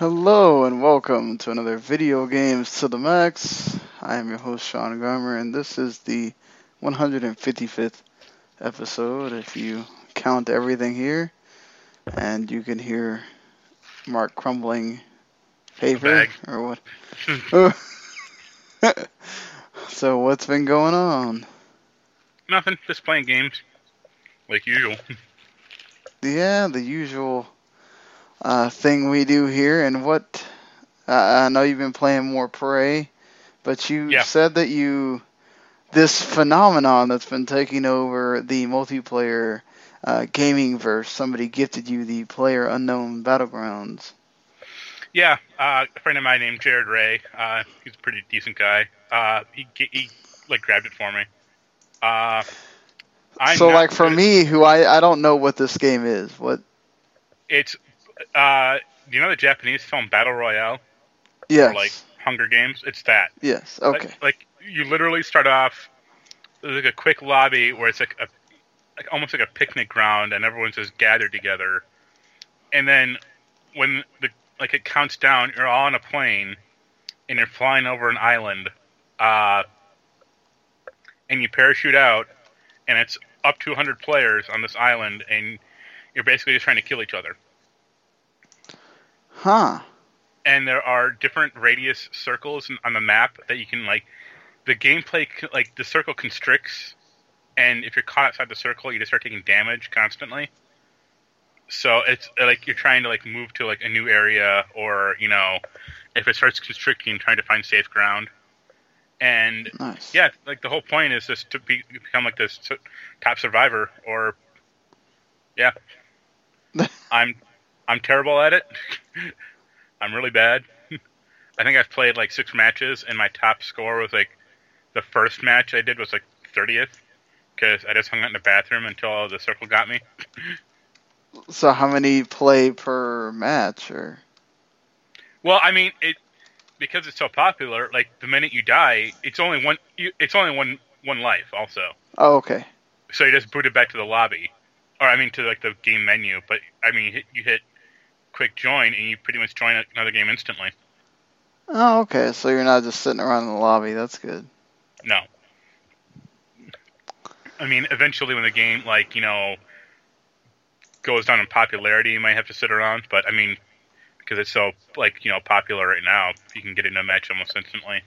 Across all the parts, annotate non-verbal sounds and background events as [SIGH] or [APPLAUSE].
Hello and welcome to another Video Games to the Max. I am your host Sean Garmer and this is the 155th episode if you count everything here. And you can hear Marc crumbling paper or what. [LAUGHS] Oh. [LAUGHS] so what's been going on? Nothing, just playing games. Like usual. [LAUGHS] Yeah, the usual uh, thing we do here. And what uh, I know you've been playing more Prey, but you Yeah. said that you this phenomenon that's been taking over the multiplayer uh, gaming verse. Somebody gifted you the Player Unknown Battlegrounds. Yeah, uh, a friend of mine named Jared Ray. Uh, he's a pretty decent guy. Uh, he he, like grabbed it for me. Uh, I'm so, like for me, who I I don't know what this game is. What? it's uh, you know the Japanese film Battle Royale Yes. or like Hunger Games? It's that. yes. Like- Okay. Like, you literally start off there's like a quick lobby where it's like a like almost like a picnic ground and everyone's just gathered together. And then when the like it counts down, you're all on a plane and you're flying over an island. Uh and you parachute out and it's up to 100 players on this island and you're basically just trying to kill each other. Huh. and there are different radius circles on the map that you can like. The gameplay like the circle constricts, and if you're caught outside the circle, you just start taking damage constantly. So it's uh, like you're trying to like move to like a new area, or you know, if it starts constricting, trying to find safe ground. And Nice. yeah, like the whole point is just to be, become like this top survivor, or yeah, [LAUGHS] I'm I'm terrible at it. [LAUGHS] I'm really bad. [LAUGHS] I think I've played like six matches, and my top score was like the first match I did was like 30th because I just hung out in the bathroom until the circle got me. [LAUGHS] So how many play per match or? Well, I mean it because it's so popular. Like the minute you die, it's only one. You, it's only one one life. Also, Oh, okay. so you just boot it back to the lobby, or I mean to like the game menu. But I mean you hit, you hit quick join, and you pretty much join another game instantly. Oh, okay. So you're not just sitting around in the lobby. That's good. No. I mean, eventually, when the game, like, you know, goes down in popularity, you might have to sit around. But, I mean, because it's so, like, you know, popular right now, you can get in a match almost instantly.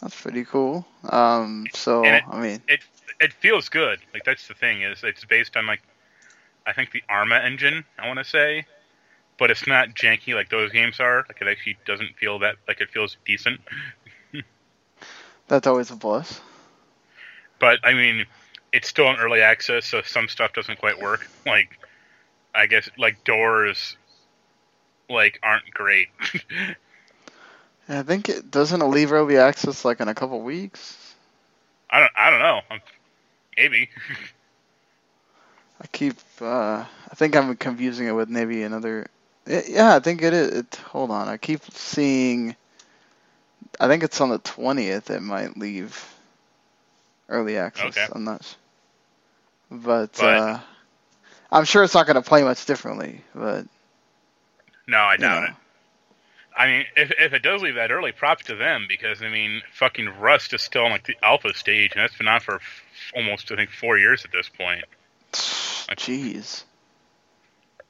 That's pretty cool. Um, so it- I mean, It it feels good. Like, that's the thing, is it's based on, like, I think the Arma engine, I want to say. But it's not janky like those games are. Like, it actually doesn't feel that, like, it feels decent. that's always a plus. but I mean, it's still in early access, so some stuff doesn't quite work. Like, I guess like doors, like aren't great. [LAUGHS] I think it doesn't it leave early access like in a couple weeks. I don't, I don't know. Maybe. [LAUGHS] I keep. Uh, I think I'm confusing it with maybe another. Yeah, I think it is. It, hold on. I keep seeing. I think it's on the twentieth. It might leave early access. Okay. I'm not. But, But- uh, I'm sure it's not going to play much differently. But No, I you doubt know. it. I mean, if if it does leave that early, props to them because I mean, fucking Rust is still in like the alpha stage, and that's been on for f- almost I think four years at this point. Jeez.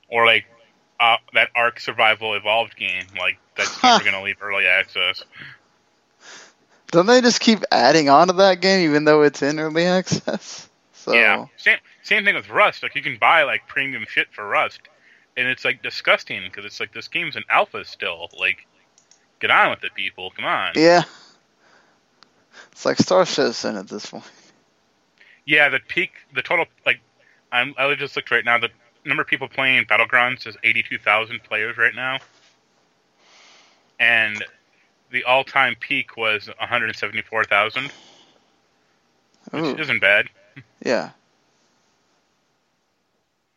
Or like uh, that Ark Survival Evolved game, like that's never gonna leave early access. Don't they just keep adding on to that game even though it's in early access? [LAUGHS] So Yeah, same same thing with Rust. Like you can buy like premium shit for Rust, and it's like disgusting because it's like this game's an alpha still. Like, get on with it, people. Come on. Yeah. It's like Star Citizen at this point. Yeah, the peak, the total like, I'm I just looked right now. The number of people playing Battlegrounds is eighty two thousand players right now, and the all time peak was one hundred seventy four thousand, Which isn't bad. yeah.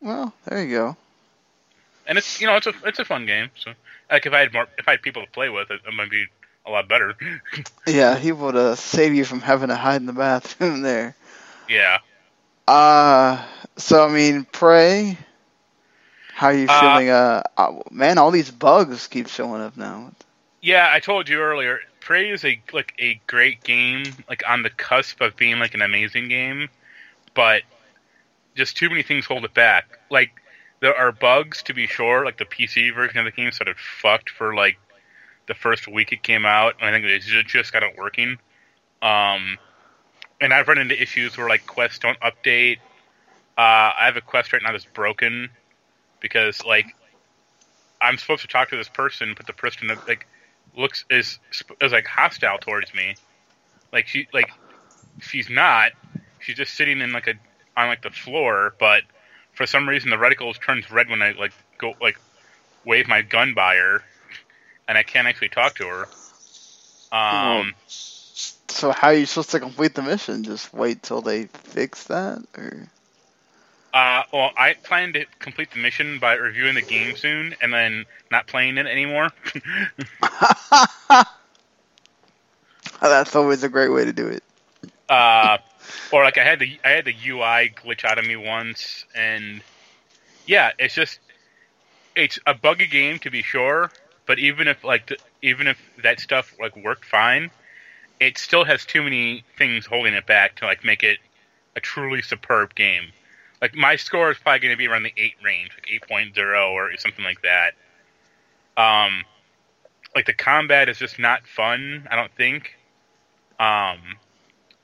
Well, there you go. And it's you know it's a it's a fun game. So like if I had more if I had people to play with, it, it might be a lot better. [LAUGHS] Yeah, he would uh, save you from having to hide in the bathroom [LAUGHS] there. yeah. Uh, so I mean, Prey. How are you Uh, feeling? Uh, uh, man, all these bugs keep showing up now. Yeah, I told you earlier. Prey is a like a great game, like on the cusp of being like an amazing game, but just too many things hold it back. Like there are bugs to be sure, like the PC version of the game started fucked for like the first week it came out, and I think it just got it working. Um, and I've run into issues where like quests don't update. Uh, I have a quest right now that's broken because like I'm supposed to talk to this person, but the person that like looks is is like hostile towards me. Like she like she's not. She's just sitting in like a on like the floor, but for some reason the reticle turns red when I like go like wave my gun by her, and I can't actually talk to her. Um, So how are you supposed to complete the mission? Just wait till they fix that, or uh, well, I plan to complete the mission by reviewing the game soon, and then not playing it anymore. [LAUGHS] that's always a great way to do it. uh, or like I had the I had the UI glitch out of me once, and yeah, it's just it's a buggy game to be sure. But even if like the, even if that stuff like worked fine, it still has too many things holding it back to like make it a truly superb game. Like my score is probably going to be around the eight range, like 8.0 or something like that. Um, like the combat is just not fun. I don't think. Um,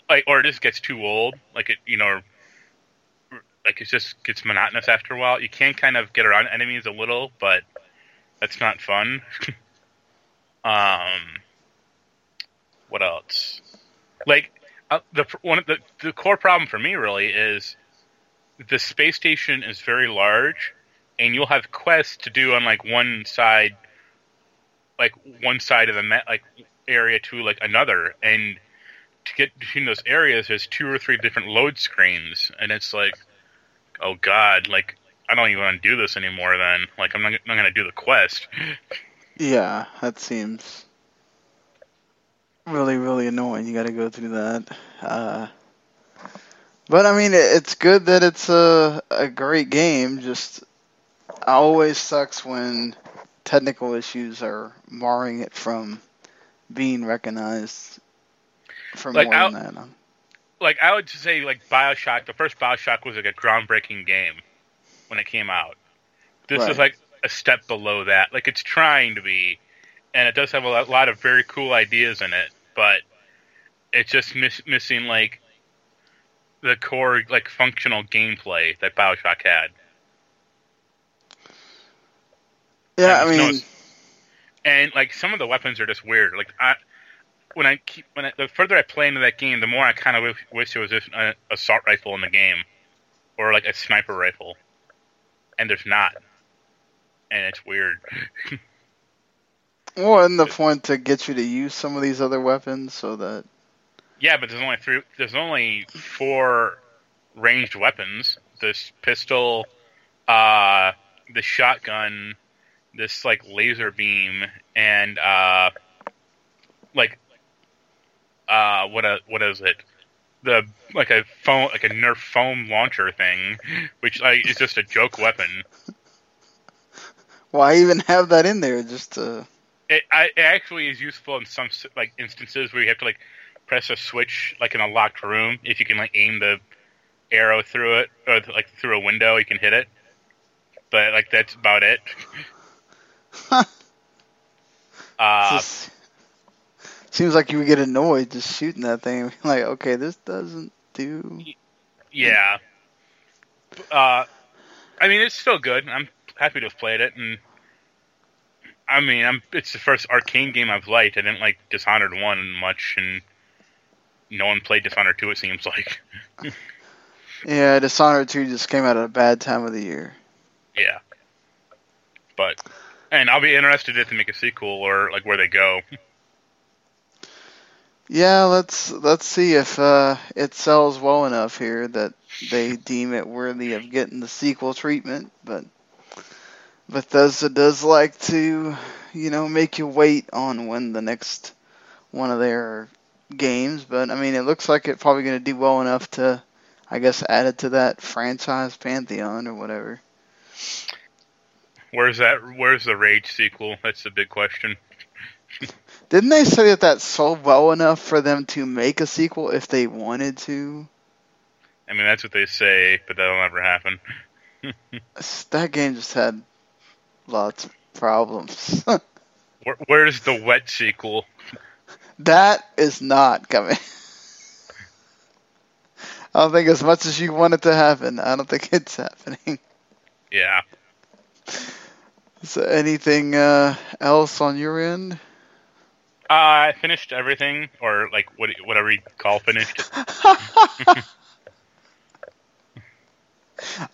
like or it just gets too old. Like it, you know, like it just gets monotonous after a while. You can kind of get around enemies a little, but that's not fun. [LAUGHS] um, what else? Like uh, the one the the core problem for me really is the space station is very large, and you'll have quests to do on like one side, like one side of the met like area to like another, and to get between those areas, there's two or three different load screens, and it's like, oh god, like I don't even want to do this anymore. Then, like I'm not, not going to do the quest. Yeah, that seems really, really annoying. You got to go through that. Uh, but I mean, it's good that it's a a great game. Just always sucks when technical issues are marring it from being recognized for Like, more I'll- than that. Like I would say, like Bioshock, the first Bioshock was like a groundbreaking game when it came out. This Right. is like a step below that. Like it's trying to be, and it does have a lot, of very cool ideas in it, but it's just miss, missing like the core like functional gameplay that Bioshock had. Yeah, I no- mean, and like some of the weapons are just weird. Like I, when I keep when I, the further I play into that game, the more I kind of wish, wish there was just an assault rifle in the game, or like a sniper rifle, and there's not, and it's weird. [LAUGHS] well, and the point to get you to use some of these other weapons so that yeah, but there's only three. There's only four ranged weapons: this pistol, uh, the shotgun, this like laser beam, and uh, like uh, what a, what is it? The like a foam like a Nerf foam launcher thing, which like is just a joke weapon. why even have that in there? Just to It, I, it actually is useful in some like instances where you have to like press a switch like in a locked room. If you can like aim the arrow through it or like through a window, you can hit it. But like that's about it. [LAUGHS] uh, just seems like you would get annoyed just shooting that thing. [LAUGHS] Like, okay, this doesn't do. yeah. Uh, I mean, it's still good. I'm happy to have played it, and I mean, I'm it's the first Arkane game I've liked. I didn't like Dishonored one much, and no one played Dishonored two. It seems like. [LAUGHS] Yeah, Dishonored 2 just came out at a bad time of the year. Yeah. But and I'll be interested if they make a sequel or like where they go. Yeah, let's let's see if uh, it sells well enough here that they deem it worthy of getting the sequel treatment. But Bethesda does like to, you know, make you wait on when the next one of their games. But I mean, it looks like it's probably going to do well enough to, I guess, add it to that franchise pantheon or whatever. Where's that? Where's the Rage sequel? That's the big question. Didn't they say that that sold well enough for them to make a sequel if they wanted to? I mean, that's what they say, but that'll never happen. [LAUGHS] that game just had lots of problems. [LAUGHS] Where, where's the wet sequel? That is not coming. [LAUGHS] I don't think as much as you want it to happen, I don't think it's happening. Yeah. So anything uh, else on your end? Uh, I finished everything, or like what, whatever you call finished. [LAUGHS]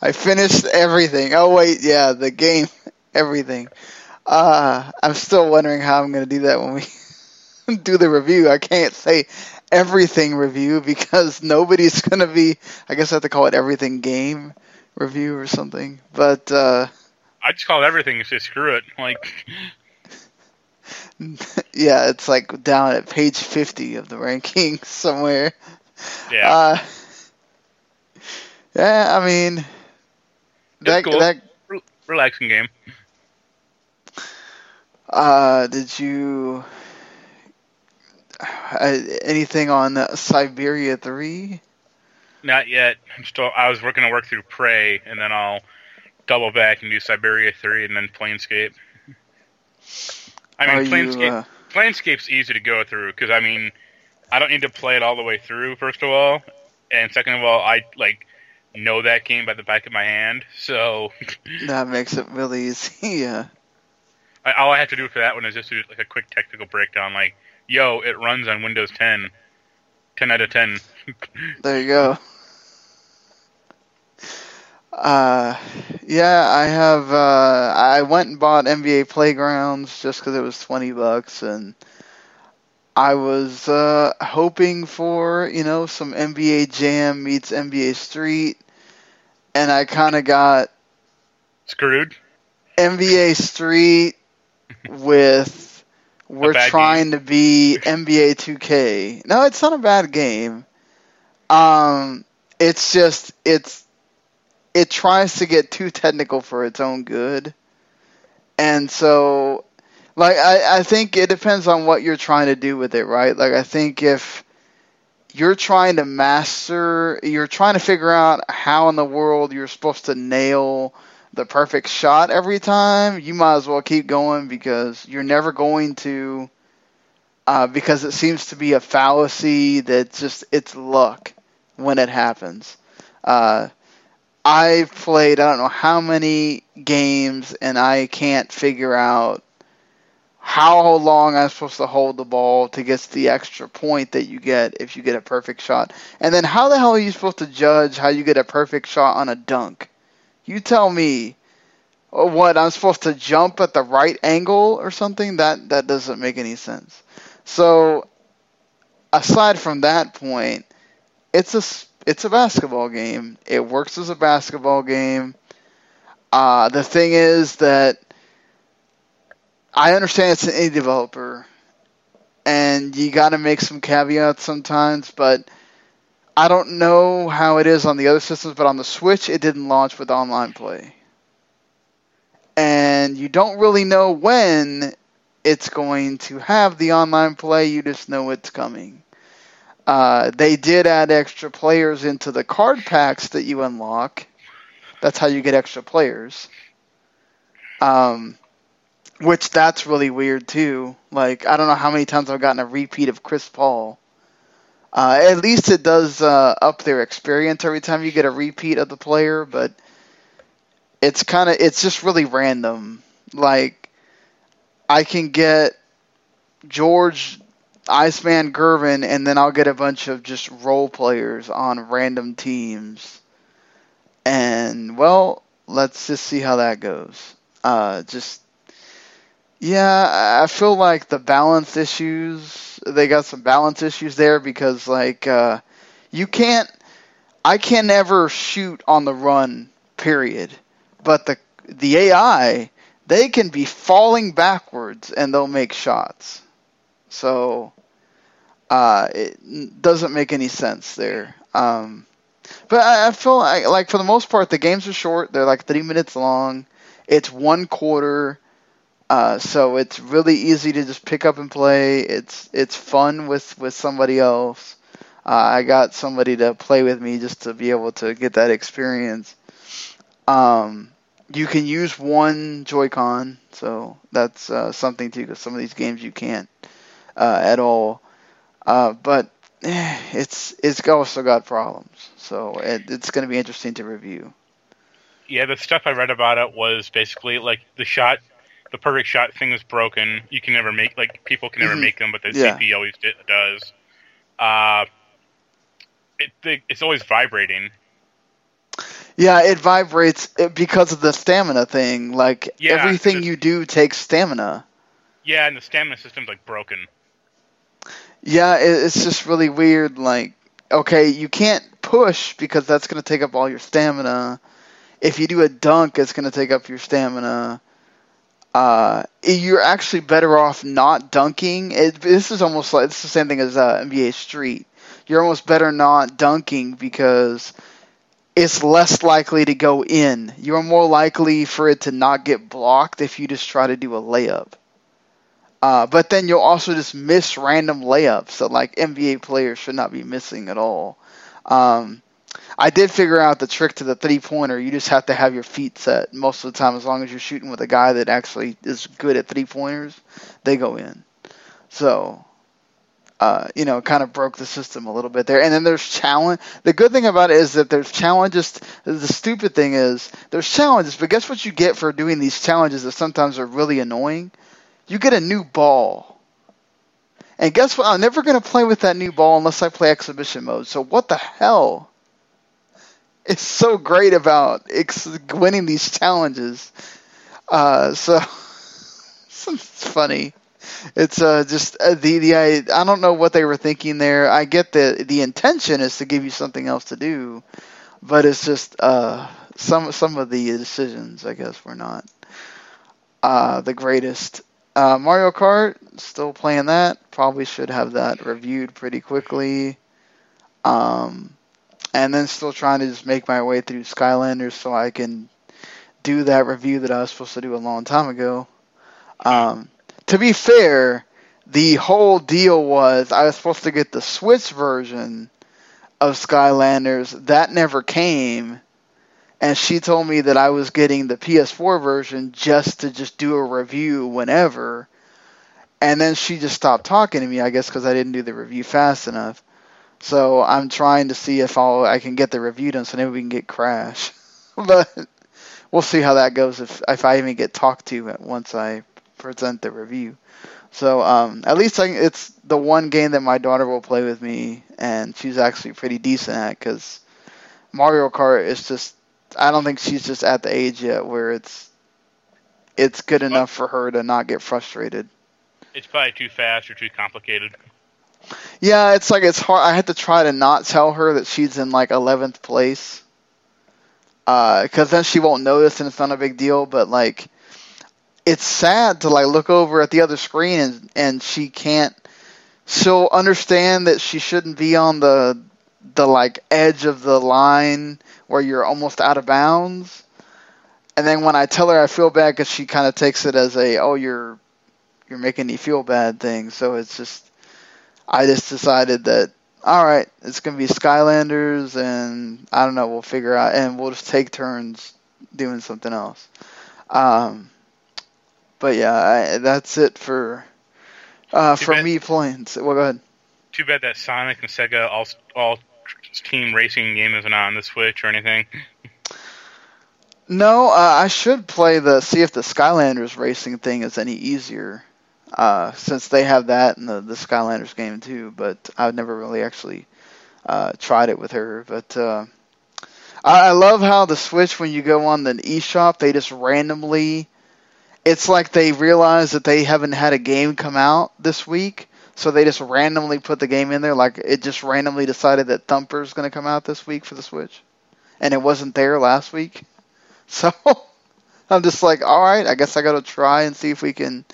I finished everything. Oh wait, yeah, the game, everything. Uh, I'm still wondering how I'm going to do that when we [LAUGHS] do the review. I can't say everything review because [LAUGHS] nobody's going to be. I guess I have to call it everything game review or something. But uh, I just call it everything. Just screw it. Like, [LAUGHS] yeah, it's like down at page 50 of the rankings somewhere. Yeah. Uh, yeah, I mean, that cool. that relaxing game. Uh, did you [SIGHS] uh, anything on uh, Syberia three? Not yet. I'm still. I was working to work through Prey, and then I'll double back and do Syberia three, and then Planescape. I mean, Are Planescape. you, uh, Planescape's easy to go through because I mean, I don't need to play it all the way through. First of all, and second of all, I like know that game by the back of my hand, so [LAUGHS] that makes it really easy. [LAUGHS] Yeah. I, all I have to do for that one is just do like a quick technical breakdown, like, "Yo, it runs on Windows 10, 10 out of 10." [LAUGHS] There you go. Uh, yeah, I have. Uh, I went and bought NBA Playgrounds just because it was twenty bucks, and I was uh, hoping for you know some NBA Jam meets NBA Street, and I kind of got Screwed. NBA Street with we're trying to be [LAUGHS] NBA 2K. No, it's not a bad game. Um, it's just it's it tries to get too technical for its own good, and so like I I think it depends on what you're trying to do with it, right? Like I think if you're trying to master, you're trying to figure out how in the world you're supposed to nail the perfect shot every time, you might as well keep going because you're never going to. Uh, because it seems to be a fallacy that just it's luck when it happens. Uh, I've played I don't know how many games and I can't figure out how long I'm supposed to hold the ball to get the extra point that you get if you get a perfect shot. And then how the hell are you supposed to judge how you get a perfect shot on a dunk? You tell me uh, what I'm supposed to jump at the right angle or something? That that doesn't make any sense. So aside from that point, it's a it's a basketball game. It works as a basketball game. Uh, the thing is that I understand it's an indie developer, and you got to make some caveats sometimes. But I don't know how it is on the other systems. But on the Switch, it didn't launch with online play, and you don't really know when it's going to have the online play. You just know it's coming. Uh, they did add extra players into the card packs that you unlock. That's how you get extra players. Um, which that's really weird too. Like I don't know how many times I've gotten a repeat of Chris Paul. Uh, at least it does uh, up their experience every time you get a repeat of the player, but it's kind of it's just really random. Like I can get George Iceman Gervin, and then I'll get a bunch of just role players on random teams. And well, let's just see how that goes. Uh, just yeah, I feel like the balance issues. They got some balance issues there because like uh, you can't. I can never shoot on the run. Period. But the the AI they can be falling backwards and they'll make shots. So uh, it doesn't make any sense there. Um, but I, I feel like, like for the most part, the games are short. They're like three minutes long. It's one quarter, uh, so it's really easy to just pick up and play. It's it's fun with with somebody else. Uh, I got somebody to play with me just to be able to get that experience. Um, you can use one Joy-Con, so that's uh, something too. Because some of these games you can't uh, at all. Uh, but eh, [SIGHS] it's it's also got problems, so it, it's going to be interesting to review. Yeah, the stuff I read about it was basically like the shot, the perfect shot thing is broken. You can never make like people can never Mhm. make them, but the Yeah. CP always di- does. Uh, it, the, it's always vibrating. Yeah, it vibrates because of the stamina thing. Like Yeah, everything it's- you do takes stamina. Yeah, and the stamina system's like broken. Yeah, it, it's just really weird. Like, okay, you can't push because that's going to take up all your stamina. If you do a dunk, it's going to take up your stamina. Uh, you're actually better off not dunking. It, this is almost like it's the same thing as uh, NBA Street. You're almost better not dunking because it's less likely to go in. You're more likely for it to not get blocked if you just try to do a layup. Uh, but then you'll also just miss random layups that like NBA players should not be missing at all. Um, I did figure out the trick to the three pointer. You just have to have your feet set most of the time. As long as you're shooting with a guy that actually is good at three pointers, they go in. So, uh, you know, kind of broke the system a little bit there. And then there's challenge. The good thing about it is that there's challenges. The stupid thing is there's challenges, but guess what you get for doing these challenges that sometimes are really annoying? You get a new ball. And guess what? I'm never going to play with that new ball unless I play exhibition mode. So what the hell? [LAUGHS] It's so great about ex- winning these challenges. Uh, so [LAUGHS] it's funny. It's uh, just uh, the the I, I don't know what they were thinking there. I get the the intention is to give you something else to do, but it's just uh, some some of the decisions I guess were not uh, the greatest. Uh, Mario Kart, still playing that. Probably should have that reviewed pretty quickly. Um, and then still trying to just make my way through Skylanders so I can do that review that I was supposed to do a long time ago. Um, to be fair, the whole deal was I was supposed to get the Switch version of Skylanders. That never came. And she told me that I was getting the PS4 version just to just do a review whenever. And then she just stopped talking to me, I guess, because I didn't do the review fast enough. So I'm trying to see if I'll I can get the review done, so maybe we can get Crash. [LAUGHS] but we'll see how that goes if if I even get talked to once I present the review. So um, at least I, it's the one game that my daughter will play with me, and she's actually pretty decent at because Mario Kart is just I don't think she's just at the age yet where it's it's good enough for her to not get frustrated. It's probably too fast or too complicated. Yeah, it's like it's hard. I had to try to not tell her that she's in like 11th place, uh, because then she won't notice and it's not a big deal. But like, it's sad to like look over at the other screen and and she can't. She'll understand that she shouldn't be on the the like edge of the line where you're almost out of bounds. And then when I tell her I feel bad, because she kind of takes it as a oh you're you're making me feel bad thing. So it's just I just decided that all right, it's gonna be Skylanders, and I don't know, we'll figure out, and we'll just take turns doing something else. Um, but yeah, I, that's it for uh, for bad- me playing. So, well, go ahead. Too bad that Sonic and Sega all all team racing game isn't on the Switch or anything. No, uh, I should play the see if the Skylanders racing thing is any easier, uh, since they have that in the the Skylanders game too. But I've never really actually uh, tried it with her. But uh, I, I love how the Switch, when you go on the eShop, they just randomly. It's like they realize that they haven't had a game come out this week, so they just randomly put the game in there. Like it just randomly decided that Thumper's going to come out this week for the Switch, and it wasn't there last week. [LAUGHS] So I'm just like, all right, I guess I got to try and see if we can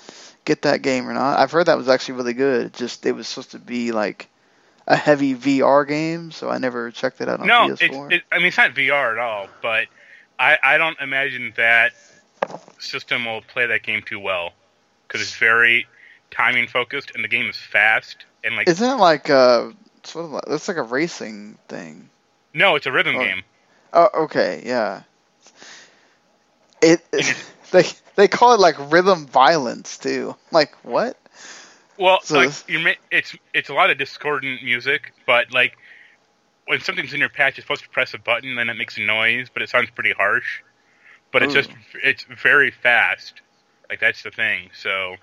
get that game or not. I've heard that was actually really good. It just it was supposed to be like a heavy VR game, so I never checked it out on no, PS4. it, I mean it's not VR at all, but I I don't imagine that system will play that game too well because it's very timing focused and the game is fast and like Isn't it like uh sort of like it's like a racing thing? no, it's a rhythm Oh. game. Oh, okay, yeah. It, they [LAUGHS] they call it like rhythm violence too. Like what? Well, So like you it's it's a lot of discordant music, but like when something's in your patch, you're supposed to press a button, and it makes a noise, but it sounds pretty harsh. But it's Ooh. just it's very fast. Like that's the thing. So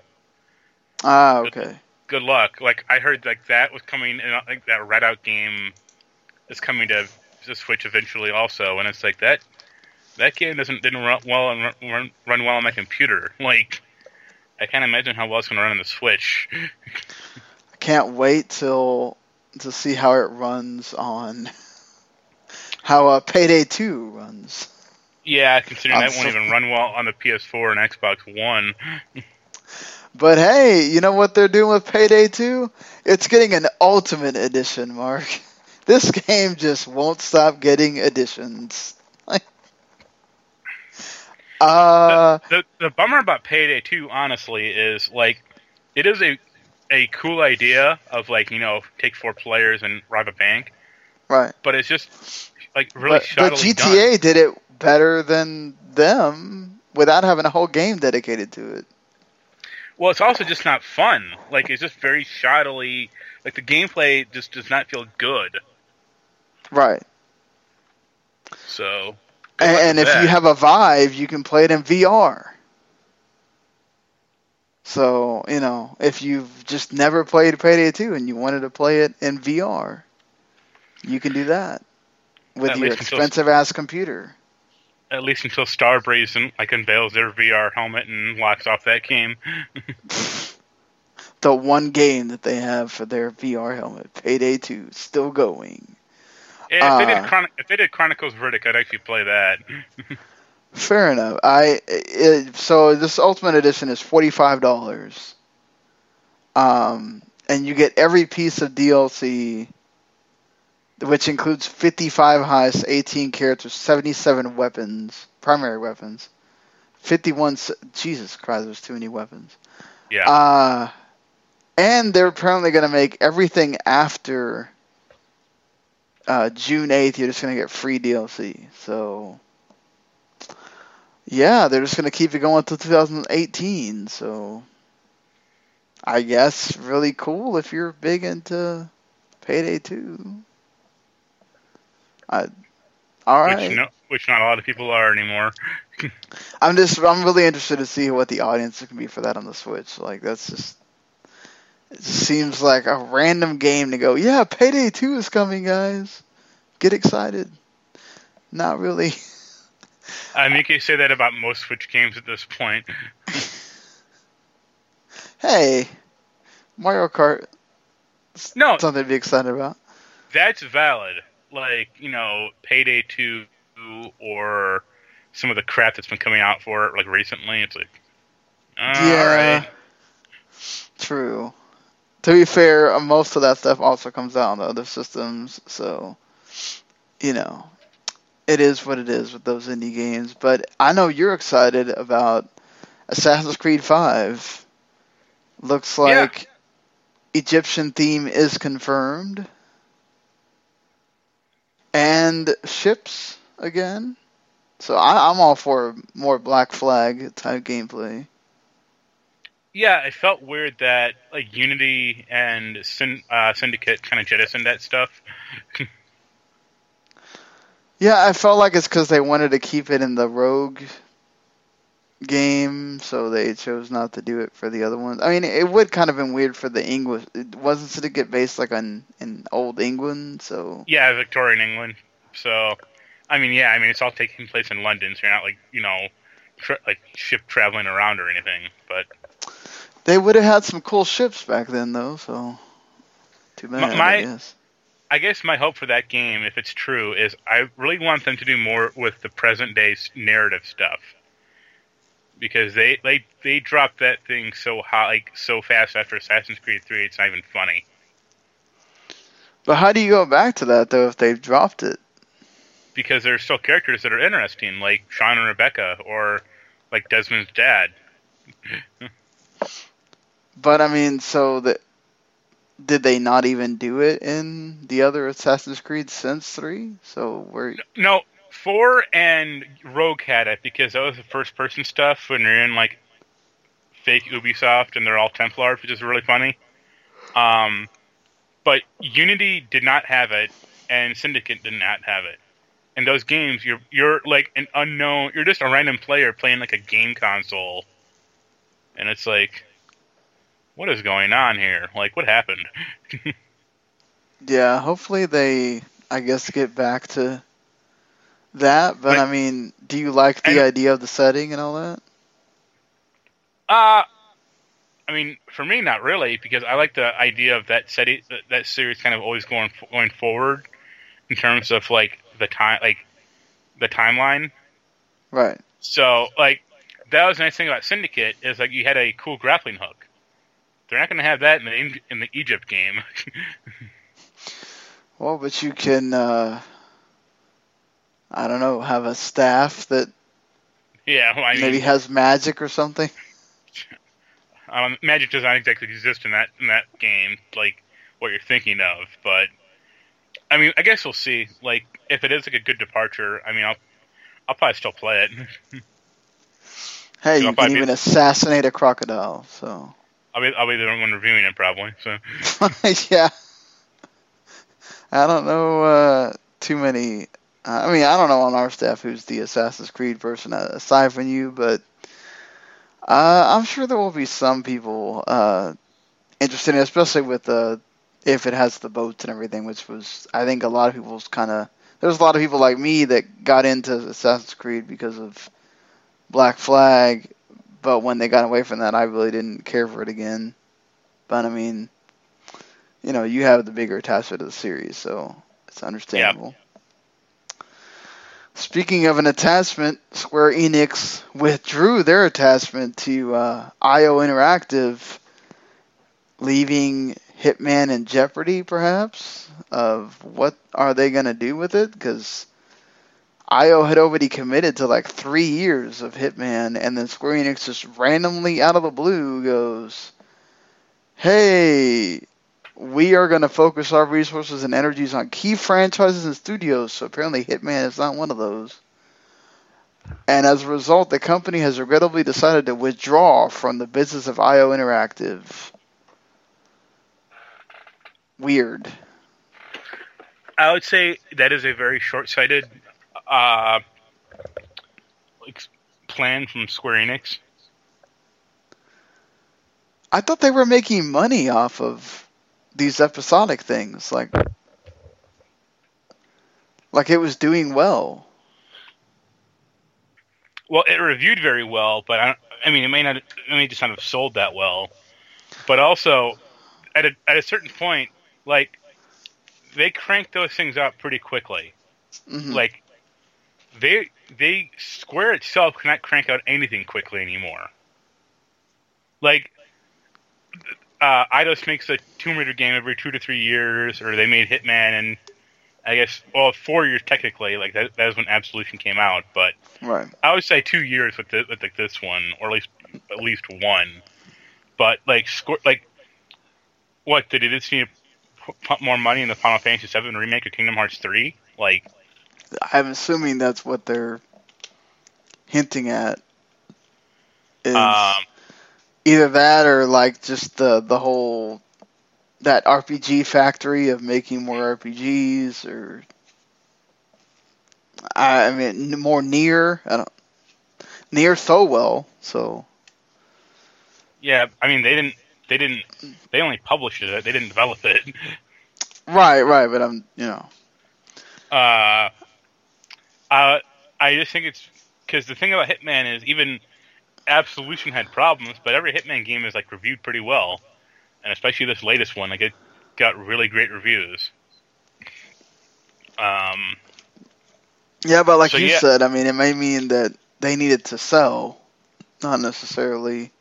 Ah, okay. good luck. Like I heard like that was coming, and like that Redout game is coming to the Switch eventually also, and it's like that that game doesn't didn't run well and run, run, well on my computer. Like I can't imagine how well it's gonna run on the Switch. I can't wait till to see how it runs on [LAUGHS] how uh, Payday 2 runs. Yeah, considering that won't even run well on the PS4 and Xbox One. [LAUGHS] But hey, you know what they're doing with Payday 2? It's getting an ultimate edition, Marc. [LAUGHS] This game just won't stop getting editions. Uh, The the bummer about Payday 2, honestly, is like it is a a cool idea of like you know take four players and rob a bank, right. but it's just like really But, but GTA done. did it better than them without having a whole game dedicated to it. Well, it's also just not fun. Like it's just very shoddily. Like the gameplay just does not feel good. Right. So. And, and if you have a Vive, you can play it in VR. So, you know, if you've just never played Payday 2 and you wanted to play it in VR, you can do that with At your least until- expensive ass computer. at least until Starbreeze and, like unveils their VR helmet and locks off that game. [LAUGHS] The one game that they have for their VR helmet, Payday 2, still going. Yeah, if, they Uh, did Chron- if they did Chronicles of Riddick, I'd actually play that. [LAUGHS] Fair enough. I it, so this Ultimate Edition is forty five dollars, um, and you get every piece of DLC, which includes fifty five heists, eighteen characters, seventy seven weapons, primary weapons, fifty one. Jesus Christ, there's too many weapons. yeah. Uh, and they're apparently going to make everything after uh, June 8th, you're just going to get free DLC. So, yeah, they're just going to keep it going until 2018. So, I guess really cool if you're big into Payday 2. I, all right. Which, no, which not a lot of people are anymore. [LAUGHS] I'm just I'm really interested to see what the audience can be for that on the Switch. Like that's just just seems like a random game to go, yeah, Payday 2 is coming, guys. Get excited. Not really. I mean, you can say that about most Switch games at this point. [LAUGHS] Hey, Mario Kart No, something to be excited about. that's valid. Like, you know, Payday 2 or some of the crap that's been coming out for it, like recently. It's like, uh, yeah. alright. True. To be fair, most of that stuff also comes out on the other systems, so you know, it is what it is with those indie games. But I know you're excited about Assassin's Creed 5. Looks Yeah. like Egyptian theme is confirmed. And ships again. So I, I'm all for more Black Flag type gameplay. Yeah, it felt weird that like Unity and Syn- uh, Syndicate kind of jettisoned that stuff. [LAUGHS] Yeah, I felt like it's because they wanted to keep it in the Rogue game, so they chose not to do it for the other ones. I mean, it would kind of been weird for the English. It wasn't Syndicate based like on in old England, so Yeah, Victorian England. So, I mean, yeah, I mean, it's all taking place in London, so you're not like you know, tra- like ship traveling around or anything. But they would have had some cool ships back then, though. So too bad. my- I guess. I guess my hope for that game, if it's true, is I really want them to do more with the present day narrative stuff. Because they they they dropped that thing so high, like so fast after Assassin's Creed Three, it's not even funny. But how do you go back to that though if they've dropped it? because there's still characters that are interesting, like Sean and Rebecca, or like Desmond's dad. [LAUGHS] But I mean, so that did they not even do it in the other Assassin's Creed since three? So where? No, four and Rogue had it because that was the first person stuff when you're in like fake Ubisoft and they're all Templars, which is really funny. Um, but Unity did not have it, and Syndicate did not have it. In those games, you're you're like an unknown. You're just a random player playing like a game console, and it's like, what is going on here? Like, what happened? [LAUGHS] Yeah, hopefully they, I guess, get back to that. But Like- I mean, do you like the idea of the setting and all that? Uh I mean, for me, not really, because I like the idea of that setting, that, that series kind of always going going forward in terms of like the time, like the timeline. Right. So, like, that was the nice thing about Syndicate is like you had a cool grappling hook. They're not going to have that in the in the Egypt game. [LAUGHS] Well, but you can, uh, I don't know, have a staff that yeah, well, I mean, maybe has magic or something. [LAUGHS] um, magic does not exactly exist in that in that game, like what you're thinking of. But I mean, I guess we'll see. Like, if it is like a good departure, I mean, I'll I'll probably still play it. [LAUGHS] Hey, Yeah, you can even assassinate a crocodile. So, I'll be I'll be the one reviewing it probably. So [LAUGHS] yeah. I don't know uh, too many. Uh, I mean, I don't know on our staff who's the Assassin's Creed person uh, aside from you, but uh, I'm sure there will be some people uh, interested in, it, especially with uh, if it has the boats and everything, which was I think a lot of people's kind of. There's a lot of people like me that got into Assassin's Creed because of Black Flag, but when they got away from that, I really didn't care for it again. But I mean, you know, you have the bigger attachment to the series, so it's understandable. Speaking of an attachment, Square Enix withdrew their attachment to uh, IO Interactive, leaving Hitman in jeopardy, perhaps, of what are they going to do with it? Because IO had already committed to like three years of Hitman, and then Square Enix just randomly out of the blue goes, hey, we are going to focus our resources and energies on key franchises and studios. So apparently, Hitman is not one of those. And as a result, the company has regrettably decided to withdraw from the business of IO Interactive. Weird. I would say that is a very short-sighted uh, like, plan from Square Enix. I thought they were making money off of these episodic things, like like it was doing well. Well, it reviewed very well, but I, I mean, it may not, it may just not have sold that well. But also, at a at a certain point, like they crank those things out pretty quickly. Mhm. Like they they Square itself cannot crank out anything quickly anymore. Like uh, Eidos makes a Tomb Raider game every two to three years, or they made Hitman, and I guess well four years technically. Like that, that was when Absolution came out, but right. I would say two years with the, with like this one, or at least at least one. But like score like what did it just need to pu- pump more money in the Final Fantasy VII remake of Kingdom Hearts three? Like I'm assuming that's what they're hinting at. Is um, either that or like just the the whole that RPG factory of making more RPGs or I I mean more NieR I don't NieR so well so yeah, I mean they didn't they didn't they only published it. They didn't develop it. right right but I'm you know Uh, uh, I just think it's because the thing about Hitman is even Absolution had problems, but every Hitman game is like reviewed pretty well, and especially this latest one, like it got really great reviews. Um, yeah but like So, you yeah. said I mean it may mean that they needed to sell not necessarily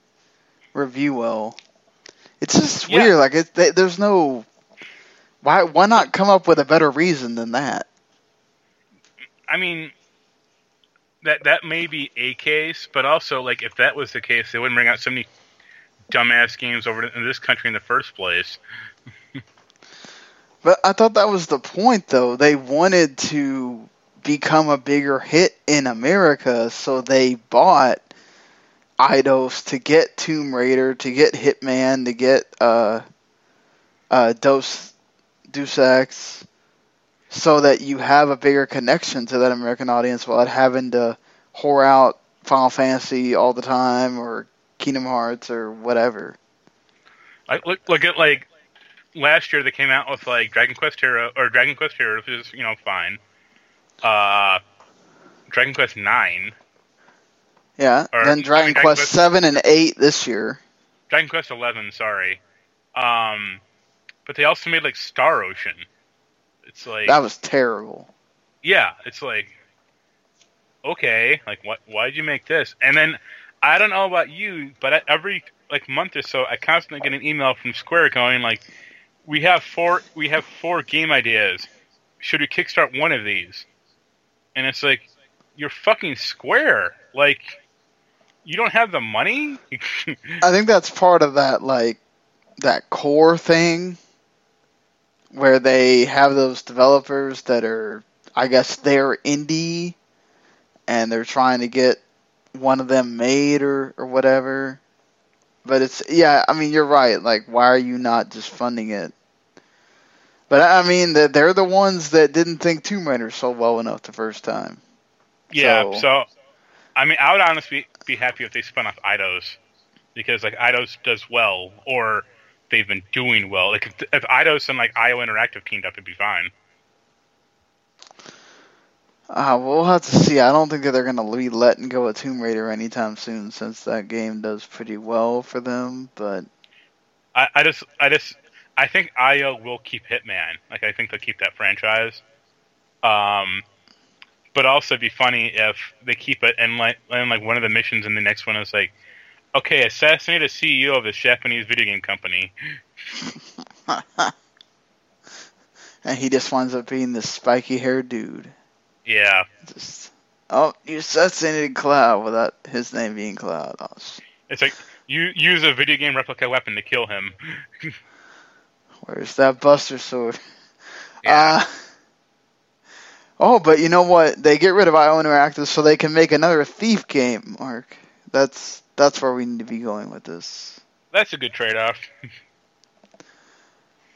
review well it's just Yeah. weird like it they, there's no why why not come up with a better reason than that I mean, that that may be a case, but also like if that was the case, they wouldn't bring out so many dumbass games over in this country in the first place. [LAUGHS] But I thought that was the point, though. They wanted to become a bigger hit in America, so they bought Eidos to get Tomb Raider, to get Hitman, to get uh, uh, Dos Deus Ex, so that you have a bigger connection to that American audience without having to whore out Final Fantasy all the time or Kingdom Hearts or whatever. Like look look at like last year they came out with like Dragon Quest Hero or Dragon Quest Heroes, which is you know fine. Uh, Dragon Quest Nine. Yeah. Or- then Dragon Dragon Quest Quest- seven and eight this year. Dragon Quest Eleven, sorry. Um, but they also made like Star Ocean. It's like That was terrible. yeah, it's like okay, like what? Why'd you make this? And then I don't know about you, but every like month or so, I constantly get an email from Square going like, "We have four, we have four game ideas. Should we kickstart one of these?" And it's like, you're fucking Square. Like, you don't have the money. [LAUGHS] I think that's part of that like that core thing where they have those developers that are I guess they're indie and they're trying to get one of them made or or whatever. But it's yeah, I mean you're right. Like why are you not just funding it? But I mean that they're the ones that didn't think Tomb Raider sold well enough the first time. Yeah, So- so, I mean, I would honestly be happy if they spun off Eidos because like Eidos does well, or they've been doing well. Like if, if Eidos and like IO Interactive teamed up, it'd be fine. Uh, we'll have to see. I don't think that they're going to be letting go of Tomb Raider anytime soon, since that game does pretty well for them. But I, I just, I just, I think IO will keep Hitman. Like I think they'll keep that franchise. Um, but also it'd be funny if they keep it and like, and like one of the missions in the next one is like, okay, assassinate a CEO of this Japanese video game company. [LAUGHS] and he just winds up being this spiky haired dude. Yeah, Just oh, you assassinated Cloud without his name being Cloud. Oh, sh- it's like you use a video game replica weapon to kill him. [LAUGHS] where's that Buster Sword? Yeah. Uh, oh, but you know what? They get rid of IO Interactive so they can make another Thief game. Marc, that's that's where we need to be going with this. That's a good trade-off.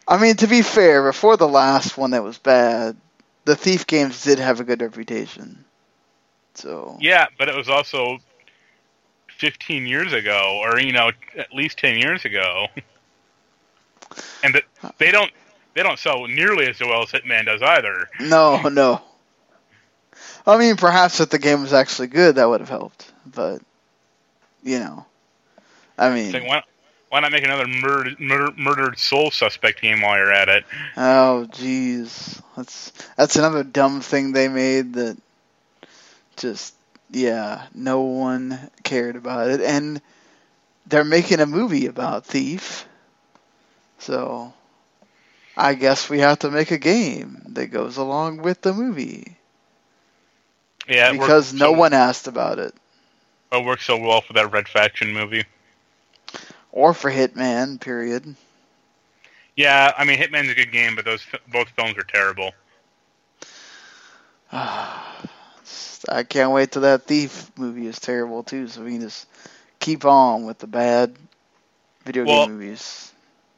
I mean, to be fair, before the last one that was bad, the Thief games did have a good reputation. So Yeah, but it was also 15 years ago, or you know, at least 10 years ago, and th- they don't they don't sell nearly as well as Hitman does either. no, no. I mean, perhaps if the game was actually good, that would have helped. But you know, I It's like, mean, why, why not make another murdered, murder, murdered soul suspect game while you're at it? oh jeez, that's that's another dumb thing they made that just yeah, no one cared about it, and they're making a movie about Thief. So I guess we have to make a game that goes along with the movie. Yeah, because no so- one asked about it, It worked so well for that Red Faction movie. or for Hitman. Period. Yeah, I mean, Hitman's a good game, but those both films are terrible. [SIGHS] I can't wait till that Thief movie is terrible too, so we can just keep on with the bad video Well- game movies.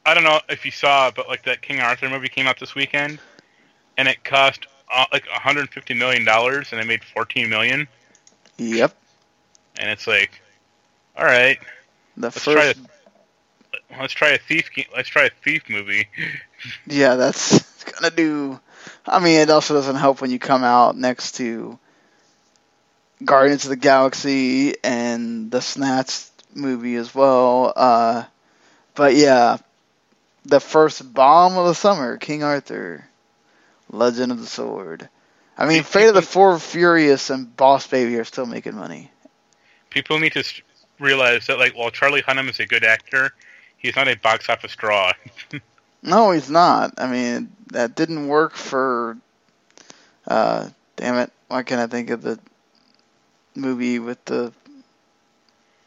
I don't know if you saw, but like that King Arthur movie came out this weekend, and it cost uh, like 150 million dollars, and they made 14 million. Yep, And it's like, all right, the let's try first. a let's try a thief. Let's try a thief movie. [LAUGHS] Yeah, that's gonna do. I mean, it also doesn't help when you come out next to Guardians of the Galaxy and the Snatch movie as well. Uh, but yeah, the first bomb of the summer, King Arthur, Legend of the Sword. I mean, Fate of the Four Furious and Boss Baby are still making money. People need to realize that like while Charlie Hunnam is a good actor, he's not a box office draw. [LAUGHS] No, he's not. I mean, that didn't work for. Uh, damn it! Why can't I think of the movie with the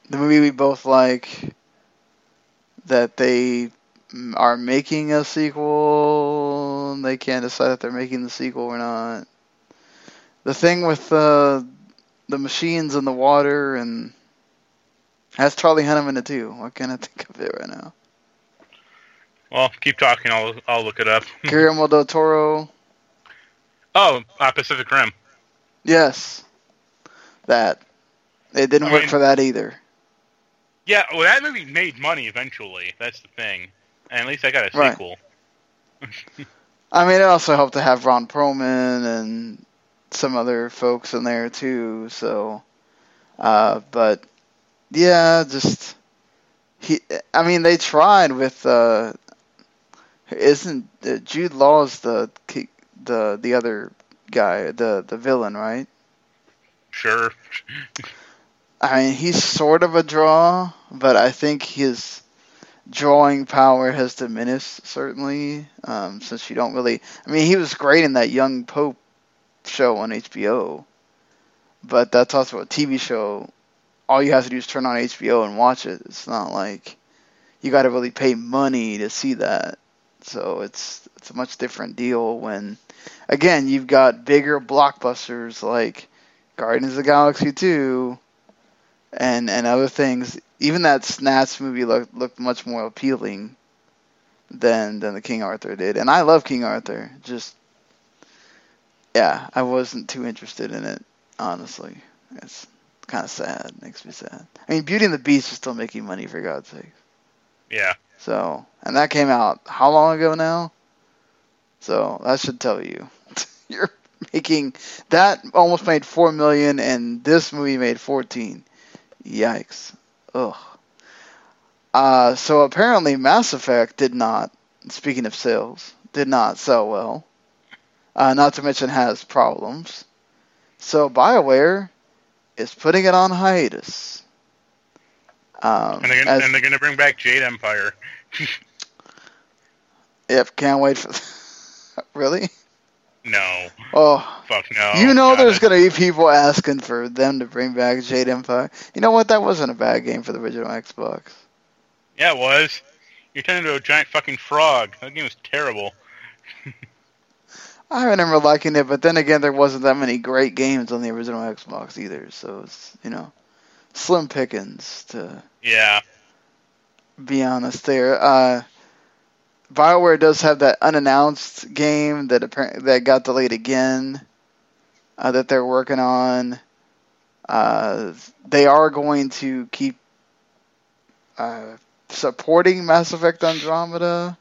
the movie we both like that they are making a sequel. They can't decide if they're making the sequel or not. The thing with uh, the machines in the water and has Charlie Hunnam in it too. What can I think of it right now? Well, keep talking. I'll I'll look it up. [LAUGHS] Guillermo del Toro. oh, uh, Pacific Rim. Yes, that. It didn't I work mean- for that either. Yeah, well, that movie made money eventually. That's the thing, and at least I got a Right. sequel. [LAUGHS] I mean, it also helped to have Ron Perlman and some other folks in there too. So, uh, but yeah, just he. I mean, they tried with. Uh, isn't uh, Jude Law's the the the other guy, the the villain, right? Sure. I mean, he's sort of a draw, but I think his drawing power has diminished certainly um, since you don't really. I mean, he was great in that Young Pope show on HBO, but that's also a TV show. All you have to do is turn on HBO and watch it. It's not like you got to really pay money to see that. So it's it's a much different deal when, again, you've got bigger blockbusters like Guardians of the Galaxy 2 and and other things. Even that Snatch movie looked looked much more appealing than than the King Arthur did. And I love King Arthur. Just yeah, I wasn't too interested in it, honestly. It's kind of sad. Makes me sad. I mean, Beauty and the Beast is still making money for God's sake. Yeah. So, and that came out how long ago now? So that should tell you. [LAUGHS] You're making that almost made four million, and this movie made fourteen. Yikes! Ugh. Uh, so apparently, Mass Effect did not. Speaking of sales, did not sell well. Uh, not to mention has problems. So Bioware is putting it on hiatus. Um, And they're gonna, as- and they're gonna bring back Jade Empire. [LAUGHS] Yep, can't wait for. [LAUGHS] really? No. Oh, Fuck no. you know God. there's gonna be people asking for them to bring back Jade Empire. You know what? That wasn't a bad game for the original Xbox. Yeah, it was. You turned into a giant fucking frog. That game was terrible. [LAUGHS] I remember liking it, but then again, there wasn't that many great games on the original Xbox either. So it's you know, slim pickings to Yeah. be honest. There, uh, Bioware does have that unannounced game that apparently that got delayed again. Uh, that they're working on. Uh, they are going to keep uh, supporting Mass Effect Andromeda,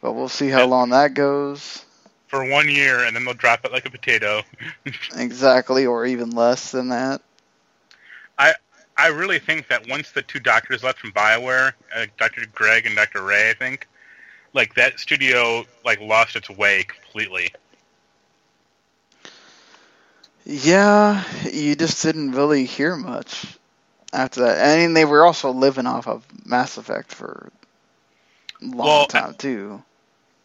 but we'll see how long that goes. For one year, and then they'll drop it like a potato. Exactly, or even less than that. I I really think that once the two doctors left from Bioware, uh, Dr. Greg and Dr. Ray, I think, like that studio like lost its way completely. Yeah, you just didn't really hear much after that. I mean, they were also living off of Mass Effect for a long Well, time too.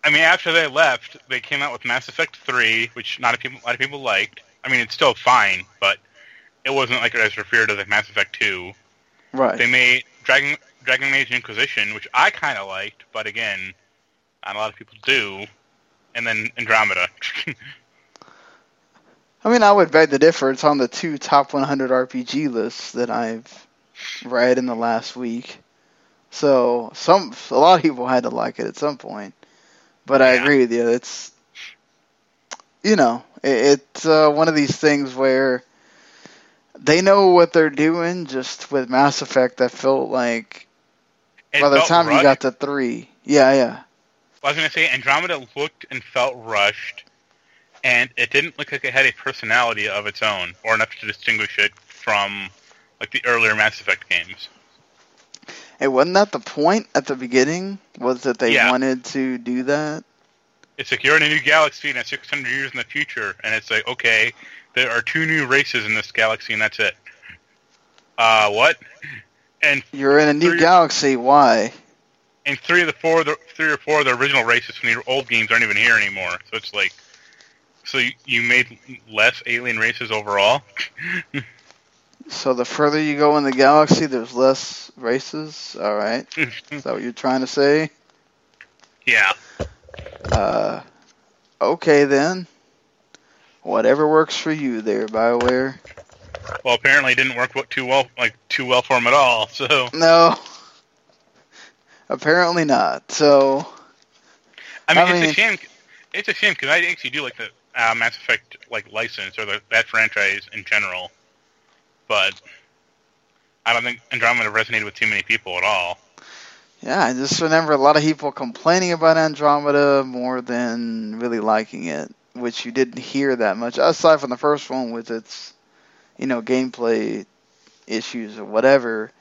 I mean, after they left, they came out with Mass Effect 3, which not a, people, a lot of people liked. I mean, it's still fine, but it wasn't like as revered as like Mass Effect 2. Right. They made Dragon Dragon Age Inquisition, which I kind of liked, but again, not a lot of people do. And then Andromeda. [LAUGHS] I mean, I would beg to differ. It's on the two top 100 RPG lists that I've read in the last week. So some a lot of people had to like it at some point. But I Yeah. agree with you. It's you know, it, it's uh, one of these things where they know what they're doing. Just with Mass Effect, that felt like It by the time you got to three, yeah, yeah, I was going to say Andromeda looked and felt rushed, and it didn't look like it had a personality of its own, or enough to distinguish it from like the earlier Mass Effect games. It wasn't that the point at the beginning was that they Yeah. wanted to do that. It's like you're in a new galaxy and it's 600 years in the future, and it's like, okay, there are two new races in this galaxy, and that's it. Uh, what? And You're in a new Three- galaxy. Why? and three of the four, the three or four of the original races from the old games aren't even here anymore. So it's like, so you, you made less alien races overall. [LAUGHS] So the further you go in the galaxy, there's less races. All right, [LAUGHS] is that what you're trying to say? yeah. Uh, okay then. Whatever works for you there, Bioware. Well, apparently it didn't work too well, like too well for him at all. So No. Apparently not. So I mean, I it's a shame. It's a shame because I actually do like the uh, Mass Effect like license or the, that franchise in general, but I don't think Andromeda resonated with too many people at all. yeah, I just remember a lot of people complaining about Andromeda more than really liking it, which you didn't hear that much aside from the first one with its, you know, gameplay issues or whatever.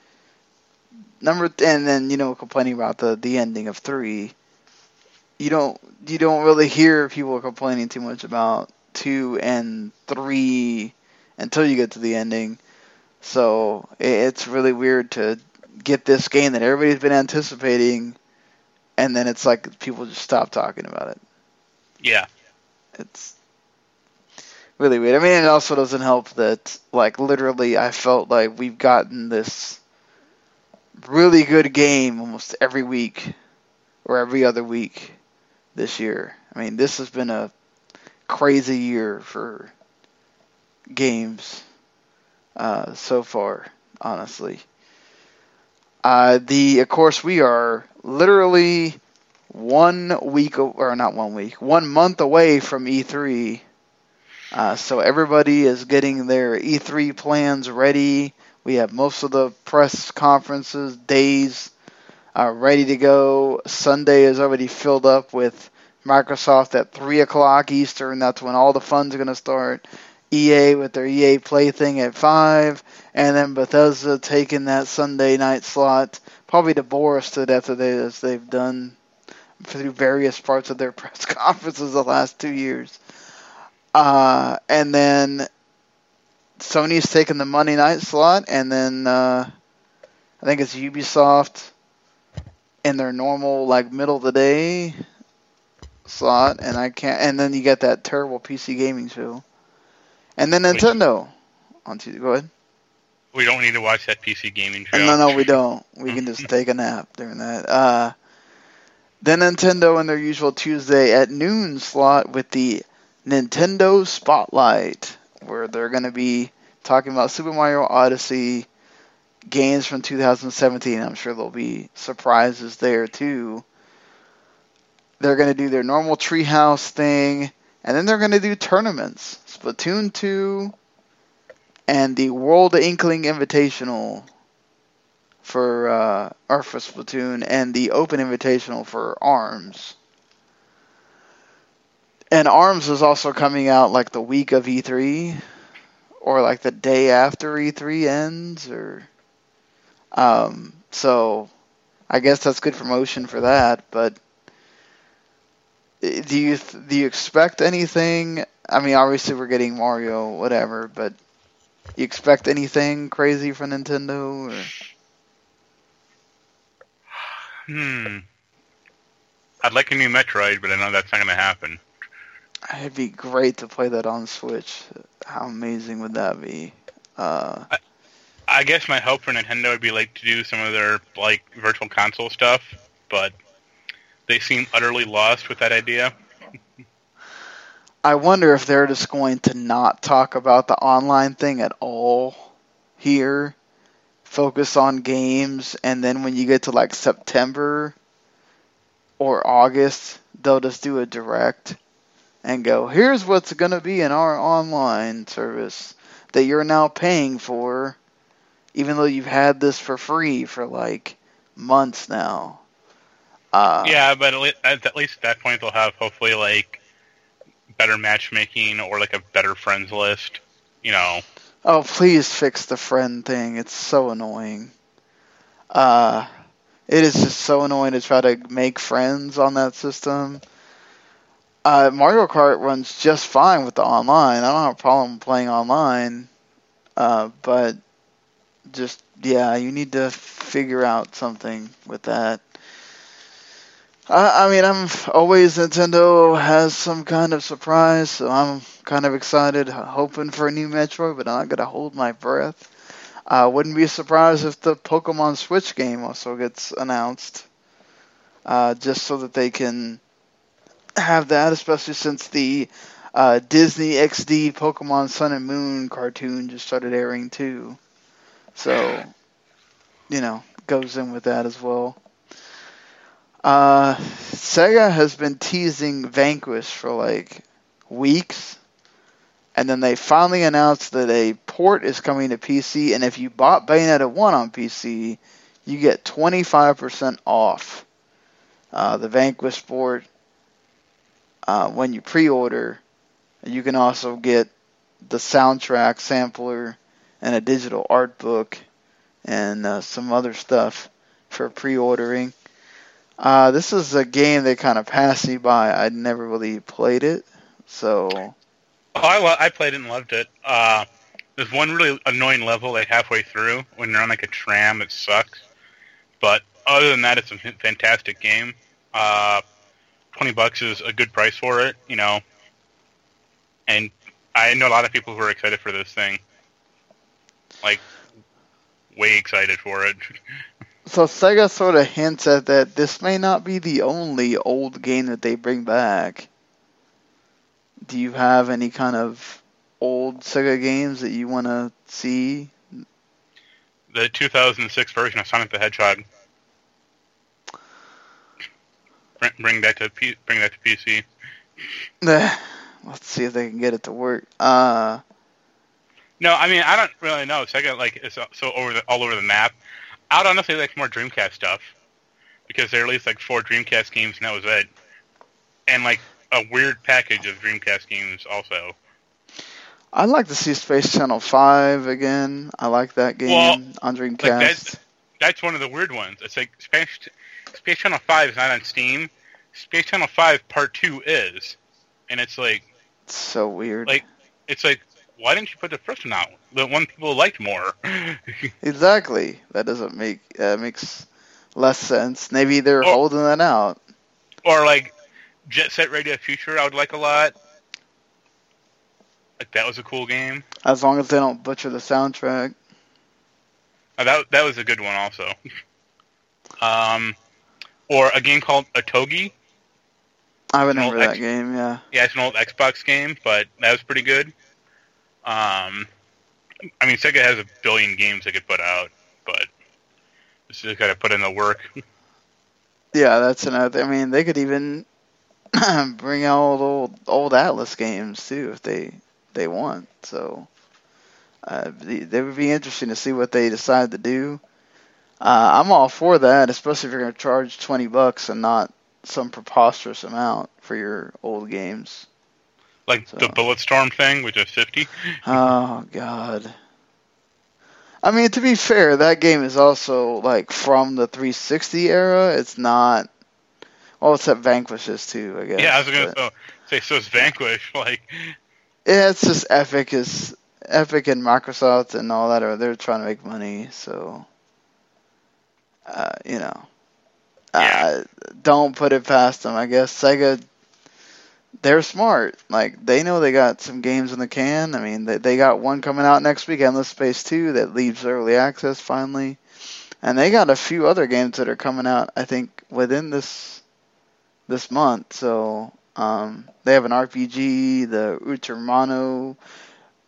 Number and then you know complaining about the the ending of three. You don't you don't really hear people complaining too much about two and three until you get to the ending. So it's really weird to get this game that everybody's been anticipating, and then it's like people just stop talking about it. Yeah, It's really weird. I mean, it also doesn't help that, like, literally, I felt like we've gotten this really good game almost every week or every other week this year. I mean, this has been a crazy year for games uh, so far, honestly. Uh, the of course we are literally one week or not one week, one month away from E3. Uh, so everybody is getting their E3 plans ready. We have most of the press conferences days uh, ready to go. Sunday is already filled up with Microsoft at three o'clock Eastern. That's when all the fun's are going to start. EA with their EA Play thing at five, and then Bethesda taking that Sunday night slot, probably to bore us to death as they've done through various parts of their [LAUGHS] press conferences the last two years. Uh, and then Sony's taking the Monday night slot, and then uh, I think it's Ubisoft in their normal like middle of the day slot, and I can't. And then you get that terrible PC gaming show, and then Nintendo on Tuesday. Go ahead. we don't need to watch that PC gaming show. No, no, we don't. We [LAUGHS] can just take a nap during that. Uh, then Nintendo in their usual Tuesday at noon slot with the Nintendo Spotlight, where they're going to be talking about Super Mario Odyssey games from 2017. I'm sure there'll be surprises there too. They're going to do their normal treehouse thing, and then they're going to do tournaments. Splatoon 2 and the World Inkling Invitational for uh, or for Splatoon and the Open Invitational for Arms. And Arms is also coming out like the week of E3 or like the day after E3 ends or um so I guess that's good promotion for that, but do you do you expect anything? I mean, obviously we're getting Mario, whatever, but you expect anything crazy from Nintendo? Or? Hmm. I'd like a new Metroid, but I know that's not going to happen. It'd be great to play that on Switch. How amazing would that be? Uh, I guess my hope for Nintendo would be like to do some of their like virtual console stuff, but they seem utterly lost with that idea. I wonder if they're just going to not talk about the online thing at all here. Focus on games, and then when you get to like September or August, they'll just do a direct and go, here's what's going to be in our online service that you're now paying for, even though you've had this for free for like months now. Uh, yeah, but at le- at at least at that point they'll have hopefully like better matchmaking or like a better friends list. You know, Oh, please fix the friend thing. It's so annoying. Uh, it is just so annoying to try to make friends on that system. Uh, Mario Kart runs just fine with the online. I don't have a problem playing online. Uh, but just, yeah, you need to figure out something with that. I, I mean, I'm always Nintendo has some kind of surprise, so I'm kind of excited, hoping for a new Metroid, but I'm not gonna hold my breath. Uh, wouldn't be surprised if the Pokemon Switch game also gets announced, uh, just so that they can have that, especially since the uh, Disney XD Pokemon Sun and Moon cartoon just started airing too. So, you know, goes in with that as well. Uh, Sega has been teasing Vanquish for like weeks, and then they finally announced that a port is coming to PC, and if you bought Bayonetta 1 on PC, you get 25% off uh, the Vanquish port uh, when you pre-order. You can also get the soundtrack sampler and a digital art book and uh, some other stuff for pre-ordering. Uh, this is a game that kind of passed me by. I'd never really played it, so. Oh, I I played it and loved it. Uh, there's one really annoying level like halfway through when you're on like a tram. It sucks, but other than that, it's a fantastic game. Uh, Twenty bucks is a good price for it, you know. And I know a lot of people who are excited for this thing. Like, way excited for it. [LAUGHS] So Sega sort of hints at that this may not be the only old game that they bring back. Do you have any kind of old Sega games that you want to see? The 2006 version of Sonic the Hedgehog. Bring that to P- bring that to PC. Let's see if they can get it to work. Uh, no, I mean I don't really know. Sega like is so over the, all over the map. I'd honestly like more Dreamcast stuff because they released like four Dreamcast games and that was it, and like a weird package of Dreamcast games also. I'd like to see Space Channel Five again. I like that game well, on Dreamcast. Like that's, that's one of the weird ones. It's like Space Space Channel Five is not on Steam. Space Channel Five Part Two is, and it's like it's so weird. Like it's like why didn't you put the first one out? The one people liked more. [LAUGHS] exactly. That doesn't make uh, makes less sense. Maybe they're or, holding that out. Or like Jet Set Radio Future, I would like a lot. Like that was a cool game. As long as they don't butcher the soundtrack. Uh, that that was a good one also. [LAUGHS] um, or a game called Otogi. I remember that X- game. Yeah. Yeah, it's an old Xbox game, but that was pretty good. Um, I mean, Sega has a billion games they could put out, but just got to put in the work. [LAUGHS] Yeah, that's another. I mean, they could even [CLEARS THROAT] bring out old old Atlus games too if they they want. So uh, they would be interesting to see what they decide to do. Uh, I'm all for that, especially if you're going to charge 20 bucks and not some preposterous amount for your old games. Like so. the Bulletstorm thing, which is 50? oh, God. I mean, to be fair, that game is also, like, from the 360 era. It's not. Well, except Vanquish is, too, I guess. Yeah, I was going to say, so it's Vanquish. [LAUGHS] Like. Yeah, it's just Epic is. Epic and Microsoft and all that are they're trying to make money, so uh, you know, yeah. uh, don't put it past them. I guess Sega, they're smart. Like they know they got some games in the can. I mean, they they got one coming out next week, Endless Space Two, that leaves early access finally, and they got a few other games that are coming out. I think within this this month. So um, they have an RPG, the Utermano,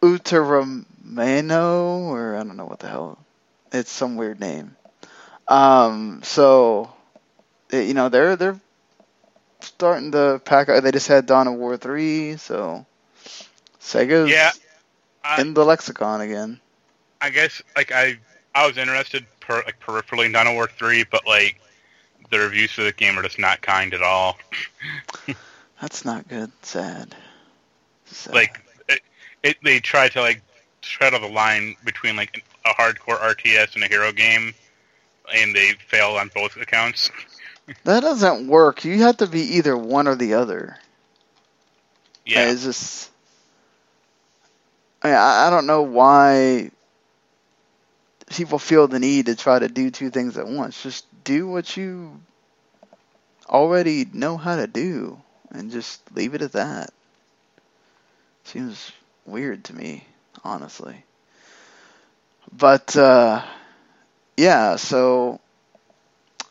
Uteramano, or I don't know what the hell. It's some weird name. Um, so, you know, they're they're starting to pack. They just had Dawn of War three, so Sega's yeah, I, in the lexicon again. I guess like I I was interested per, like peripherally in Dawn of War three, but like the reviews for the game are just not kind at all. [LAUGHS] That's not good. Sad. Sad. Like it, it, they try to like straddle the line between like a hardcore RTS and a hero game and they fail on both accounts. That doesn't work. You have to be either one or the other. Yeah, it's just. I, mean, I don't know why people feel the need to try to do two things at once. Just do what you already know how to do and just leave it at that. Seems weird to me, honestly. but uh, yeah, so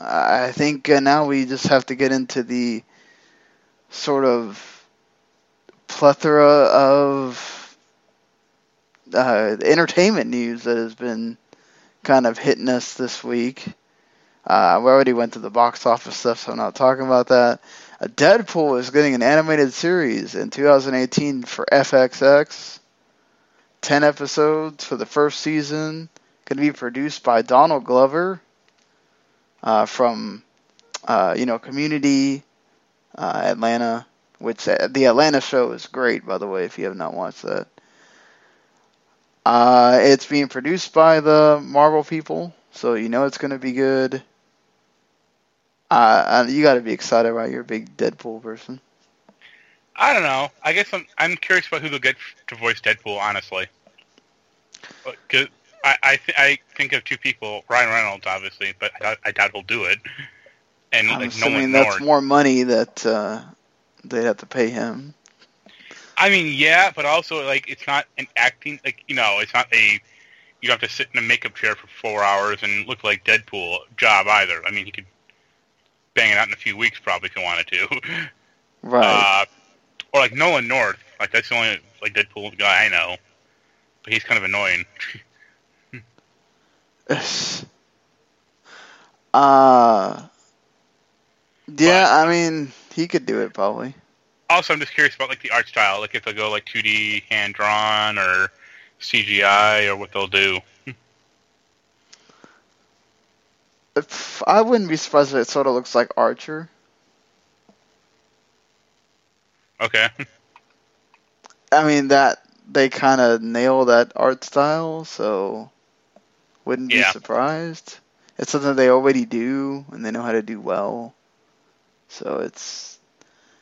I think uh, now we just have to get into the sort of plethora of uh, entertainment news that has been kind of hitting us this week. Uh, we already went to the box office stuff, so I'm not talking about that. Uh, Deadpool is getting an animated series in 2018 for FXX. 10 episodes for the first season. Going to be produced by Donald Glover from, uh, you know, Community, uh, Atlanta, which uh, the Atlanta show is great, by the way, if you have not watched that. Uh, it's being produced by the Marvel people, so you know it's going to be good. Uh, you got to be excited about your big Deadpool person. I don't know. I guess I'm I'm curious about who they'll get to voice Deadpool. Honestly, I I, th- I think of two people, Ryan Reynolds, obviously, but I, I doubt he'll do it. And I'm like, assuming no that's more money that uh, they'd have to pay him. I mean, yeah, but also like it's not an acting like you know it's not a you don't have to sit in a makeup chair for four hours and look like Deadpool job either. I mean, he could bang it out in a few weeks probably if he wanted to. Right. Uh, or like Nolan North, like that's the only like Deadpool guy I know, but he's kind of annoying. [LAUGHS] [LAUGHS] uh, yeah, I mean he could do it probably also, I'm just curious about like the art style, like if they'll go like 2D hand drawn or CGI or what they'll do. I wouldn't be surprised if it sort of looks like Archer. Okay. I mean that they kind of nail that art style, so wouldn't be surprised. It's something they already do and they know how to do well. So it's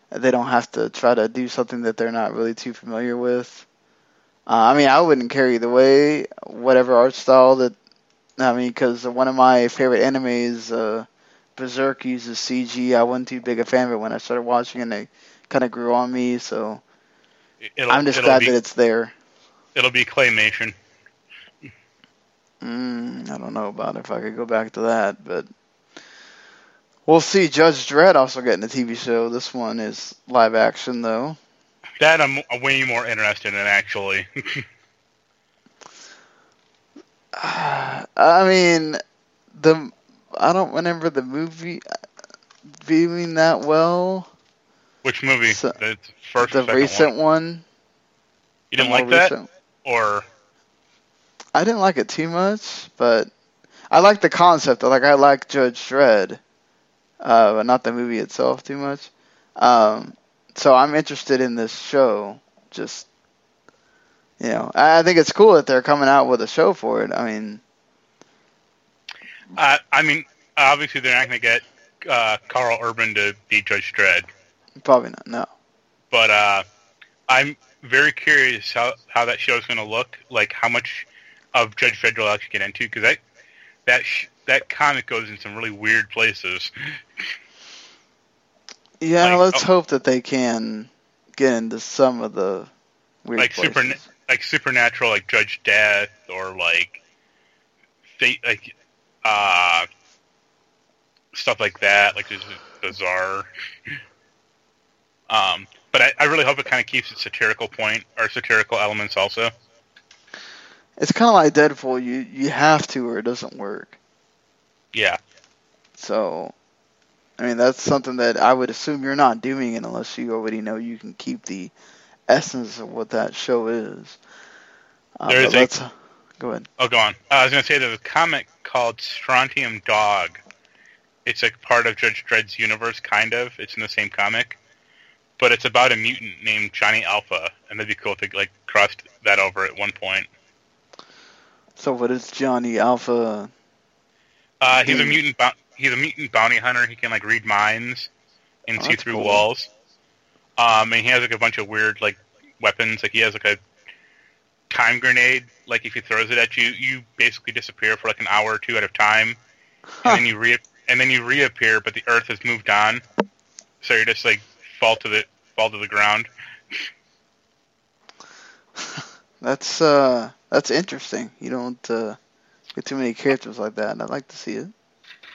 they don't have to try to do something that they're not really too familiar with. Uh, I mean, I wouldn't care either way. Whatever art style that, I mean, because one of my favorite animes, uh, Berserk, uses CG. I wasn't too big a fan of it when I started watching, and it kind of grew on me. So it'll, I'm just glad be, that it's there. It'll be claymation. Mm, I don't know about if I could go back to that, but We'll see. Judge Dredd also getting a TV show. This one is live action, though. That I'm way more interested in, actually. [LAUGHS] I mean, the I don't remember the movie viewing that well. Which movie? So, the first, the recent one? one. You didn't like that, recent. or? I didn't like it too much, but I like the concept. Like I like Judge Dredd uh, but not the movie itself too much. Um, so I'm interested in this show. Just you know, I think it's cool that they're coming out with a show for it. I mean, uh, I mean, obviously they're not going to get uh, Karl Urban to be Judge Dredd. Probably not. No. But uh, I'm very curious how how that show is going to look. Like how much of Judge Dredd will actually get into because that that sh- that comic goes in some really weird places. Yeah, like, let's oh, hope that they can get into some of the weird like places. super like supernatural, like Judge Death, or like fate, like uh stuff like that, like just bizarre. um, but I, I really hope it kind of keeps its satirical point or satirical elements also. It's kind of like Deadpool. You you have to, or it doesn't work. Yeah. So, I mean, that's something that I would assume you're not doing it unless you already know you can keep the essence of what that show is. Uh, there is a, go ahead. Oh, go on. Uh, I was going to say there's a comic called Strontium Dog. It's like part of Judge Dredd's universe, kind of. It's in the same comic, but it's about a mutant named Johnny Alpha, and that'd be cool to like cross that over at one point. So, what is Johnny Alpha? Uh, he's a mutant. he's a mutant bounty hunter. He can like read minds and oh, see through cool. walls. Um, and he has like a bunch of weird like weapons. Like he has like a time grenade. Like if he throws it at you, you basically disappear for like an hour or two at a time, huh. and then you re and then you reappear, but the Earth has moved on, so you just like fall to the fall to the ground. [LAUGHS] that's uh that's interesting. You don't uh get too many characters like that, and I'd like to see it.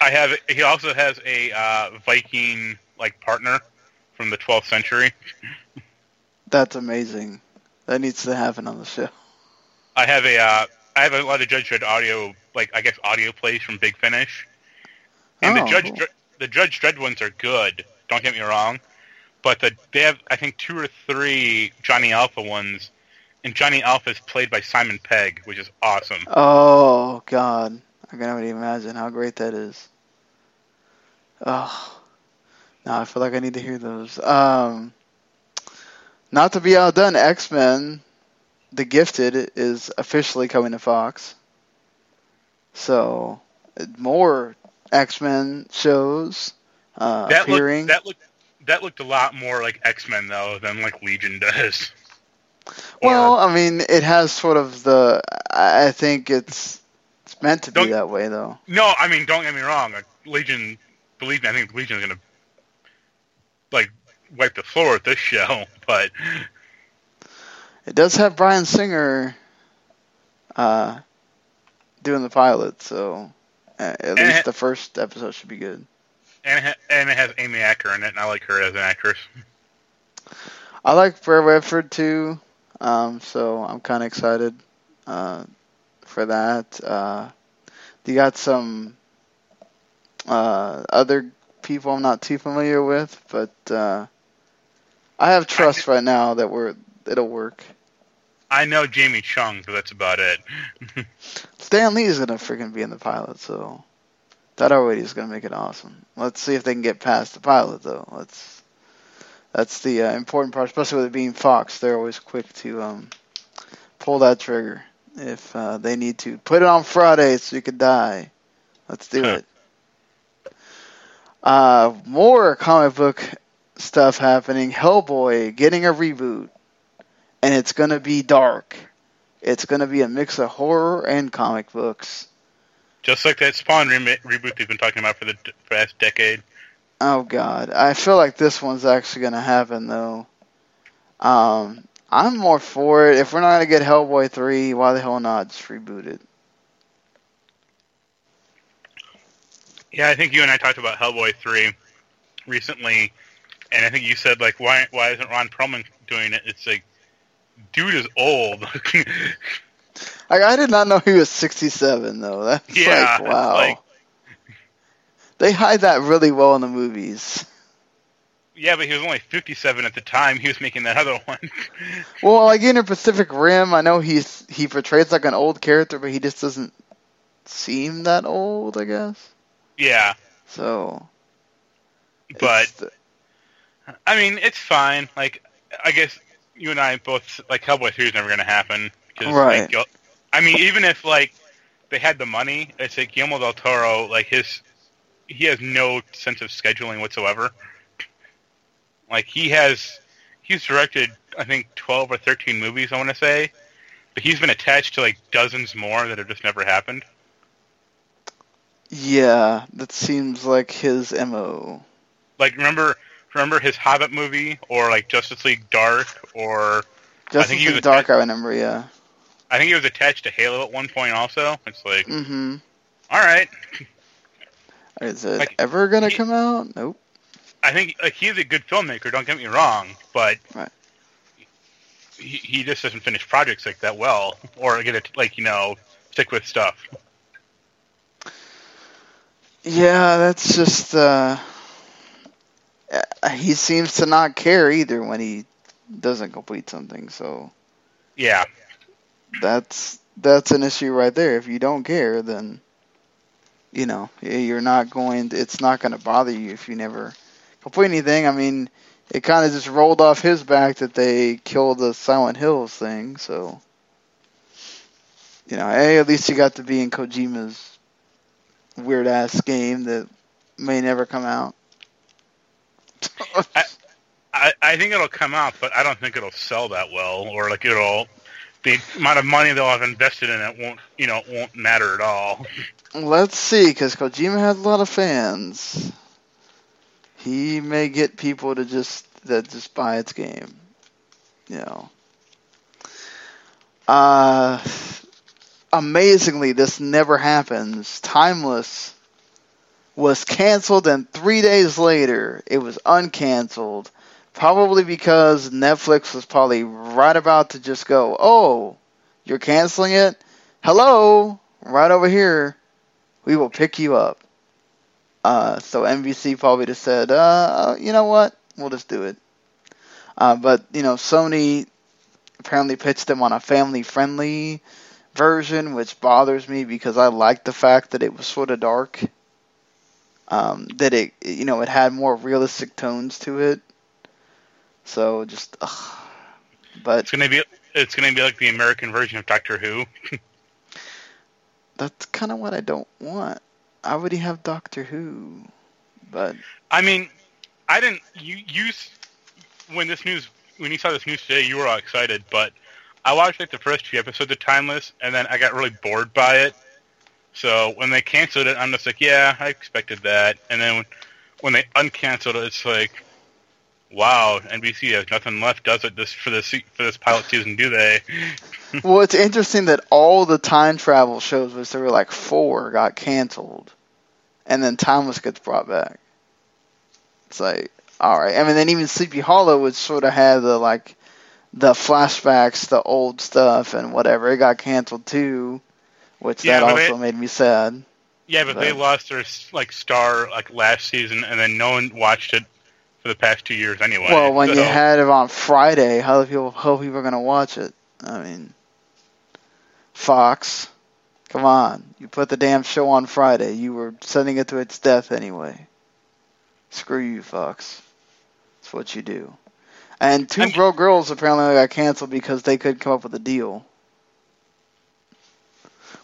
I have. He also has a uh, Viking like partner from the 12th century. That's amazing. That needs to happen on the show. I have a. Uh, I have a lot of Judge Dredd audio, like I guess audio plays from Big Finish, and Oh, the Judge cool. Dre- the Judge Dredd ones are good. Don't get me wrong, but the they have I think two or three Johnny Alpha ones, and Johnny Alpha is played by Simon Pegg, which is awesome. Oh God, I can already imagine how great that is. Oh, now I feel like I need to hear those. Um, not to be outdone, X Men, The Gifted is officially coming to Fox. So more X Men shows uh, that appearing. looked that looked that looked a lot more like X Men though than like Legion [LAUGHS] does. Well, I mean, it has sort of the. I think it's it's meant to be that way, though. no, I mean don't get me wrong. Like, Legion, believe me, I think Legion is gonna like wipe the floor with this [LAUGHS] show. But It does have Bryan Singer uh, doing the pilot, so uh, at And least it- the first episode should be good. and it, ha- and it has Amy Acker in it, and I like her as an actress. I like Blair Redford too, um, so I'm kind of excited uh, for that. Uh, you got some uh, other people I'm not too familiar with, but uh, I have trust right now that we're it'll work. I know Jamie Chung, but that's about it. [LAUGHS] Stan Lee is gonna freaking be in the pilot, so that already is gonna make it awesome. Let's see if they can get past the pilot, though. Let's. That's the uh, important part, especially with it being Fox. They're always quick to um, pull that trigger if uh, they need to. Put it on Friday so you could die. Let's do Huh. it. Uh, more comic book stuff happening. Hellboy getting a reboot, and it's gonna be dark. It's gonna be a mix of horror and comic books. Just like that Spawn re- reboot they've been talking about for the d- past decade. Oh God, I feel like this one's actually gonna happen though. Um, I'm more for it. If we're not gonna get Hellboy three, why the hell not just reboot it? Yeah, I think you and I talked about Hellboy three recently, and I think you said like, why why isn't Ron Perlman doing it? It's like, dude is old. [LAUGHS] Like I did not know he was 67 though. That's Yeah, like wow. like- they hide that really well in the movies. yeah, but he was only fifty seven at the time. He was making that other one. [LAUGHS] Well, like in Pacific Rim, I know he's he portrays like an old character, but he just doesn't seem that old. I guess yeah, so. but the- I mean, it's fine. Like, I guess you and I both like Hellboy three is never going to happen. 'cause, Right. Like, I mean, even if like they had the money, it's like Guillermo del Toro. Like his, he has no sense of scheduling whatsoever. Like he has, he's directed I think twelve or thirteen movies. I want to say, but he's been attached to like dozens more that have just never happened. yeah, that seems like his mo. Like remember, remember his Hobbit movie or like Justice League Dark or Justice think he League was Dark, I remember. Yeah. I think he was attached to Halo at one point also. It's like, Mm-hmm. all right. [LAUGHS] Is it Like, ever gonna come out? Nope. I think like he's a good filmmaker. Don't get me wrong, but Right. he, he just doesn't finish projects like that well, or get it like you know stick with stuff. Yeah, that's just. uh uh, He seems to not care either when he doesn't complete something. So Yeah, that's that's an issue right there. If you don't care, then you know you're not going. To, It's not going to bother you if you never complete anything. I mean, it kind of just rolled off his back that they killed the Silent Hills thing. So you know, hey, at least you got to be in Kojima's weird ass game that may never come out. [LAUGHS] I, I think it'll come out, but I don't think it'll sell that well, or like it'll the amount of money they'll have invested in it won't you know won't matter at all. Let's see, because Kojima has a lot of fans. He may get people to just that just buy its game. You know. Uh, amazingly, this never happens. Timeless was canceled, and three days later, it was uncanceled. Probably because Netflix was probably right about to just go, oh, you're canceling it? Hello, right over here. We will pick you up. Uh, so NBC probably just said, uh, you know what? We'll just do it. Uh, but, you know, Sony apparently pitched them on a family friendly version, which bothers me because I like the fact that it was sort of dark. Um, that it, you know, it had more realistic tones to it. So just, ugh. but it's gonna be it's gonna be like the American version of Doctor Who. [LAUGHS] that's kind of what I don't want. I already have Doctor Who, but I mean, I didn't. You you when this news when you saw this news today, you were all excited, but I watched like the first few episodes of Timeless, and then I got really bored by it. So when they canceled it, I'm just like, yeah, I expected that. And then when, when they uncanceled it, it's like, wow, NBC has nothing left, does it? This for this for this pilot season, do they? [LAUGHS] well, it's interesting that all the time travel shows, which there were like four, got canceled, and then Timeless gets brought back. It's like, all right. I mean, then even Sleepy Hollow would sort of have the like the flashbacks, the old stuff, and whatever. It got canceled too, which yeah, that also they, made me sad. Yeah, but, but, they lost their like star like last season, and then no one watched it for the past two years anyway. Well, when so. you had it on Friday, how people how people are gonna watch it? I mean, Fox, come on! You put the damn show on Friday. You were sending it to its death anyway. Screw you, Fox. That's what you do. And 2 Broke Girls apparently got canceled because they couldn't come up with a deal.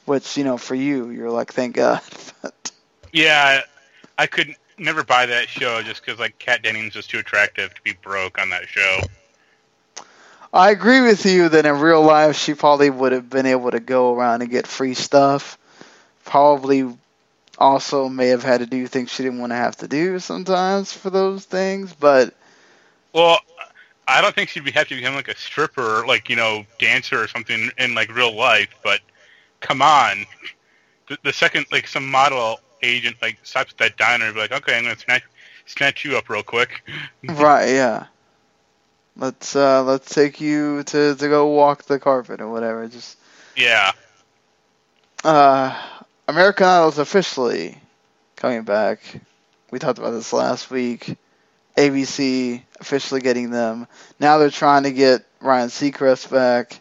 Which, you know, for you, you're like, thank God. [LAUGHS] yeah, I, I could never buy that show just because, like, Kat Dennings was too attractive to be broke on that show. I agree with you that in real life she probably would have been able to go around and get free stuff. Probably also may have had to do things she didn't want to have to do sometimes for those things, but well, I don't think she'd be happy to become like a stripper, or, like you know, dancer or something in like real life. But come on, the, the second like some model agent like stops at that diner and be like, okay, I'm gonna snatch snatch you up real quick. [LAUGHS] right. Yeah. Let's uh let's take you to to go walk the carpet or whatever. Just yeah. Uh, American Idol is officially coming back. We talked about this last week. ABC officially getting them. Now they're trying to get Ryan Seacrest back.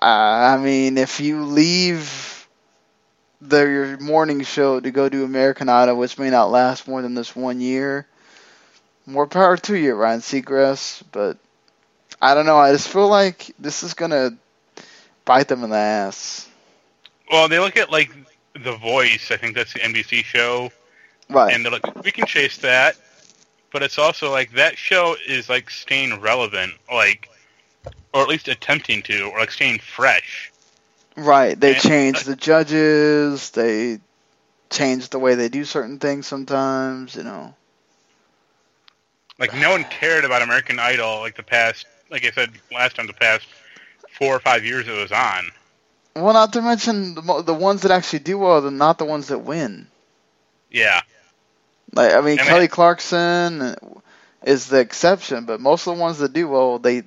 Uh, I mean, if you leave the your morning show to go do American Idol, which may not last more than this one year, more power to you, Ryan Seacrest. But I don't know. I just feel like this is gonna bite them in the ass. Well, they look at like The Voice. I think that's the NBC show Right. And they're like, we can chase that, but it's also like that show is like staying relevant, like, or at least attempting to, or like staying fresh. Right. They and, change the judges. They change the way they do certain things sometimes. You know. Like no one cared about American Idol like the past, like I said last time, the past four or five years it was on. Well, not to mention the, the ones that actually do well, are not the ones that win. Yeah. Like I mean, I Kelly Clarkson is the exception, but most of the ones that do well, they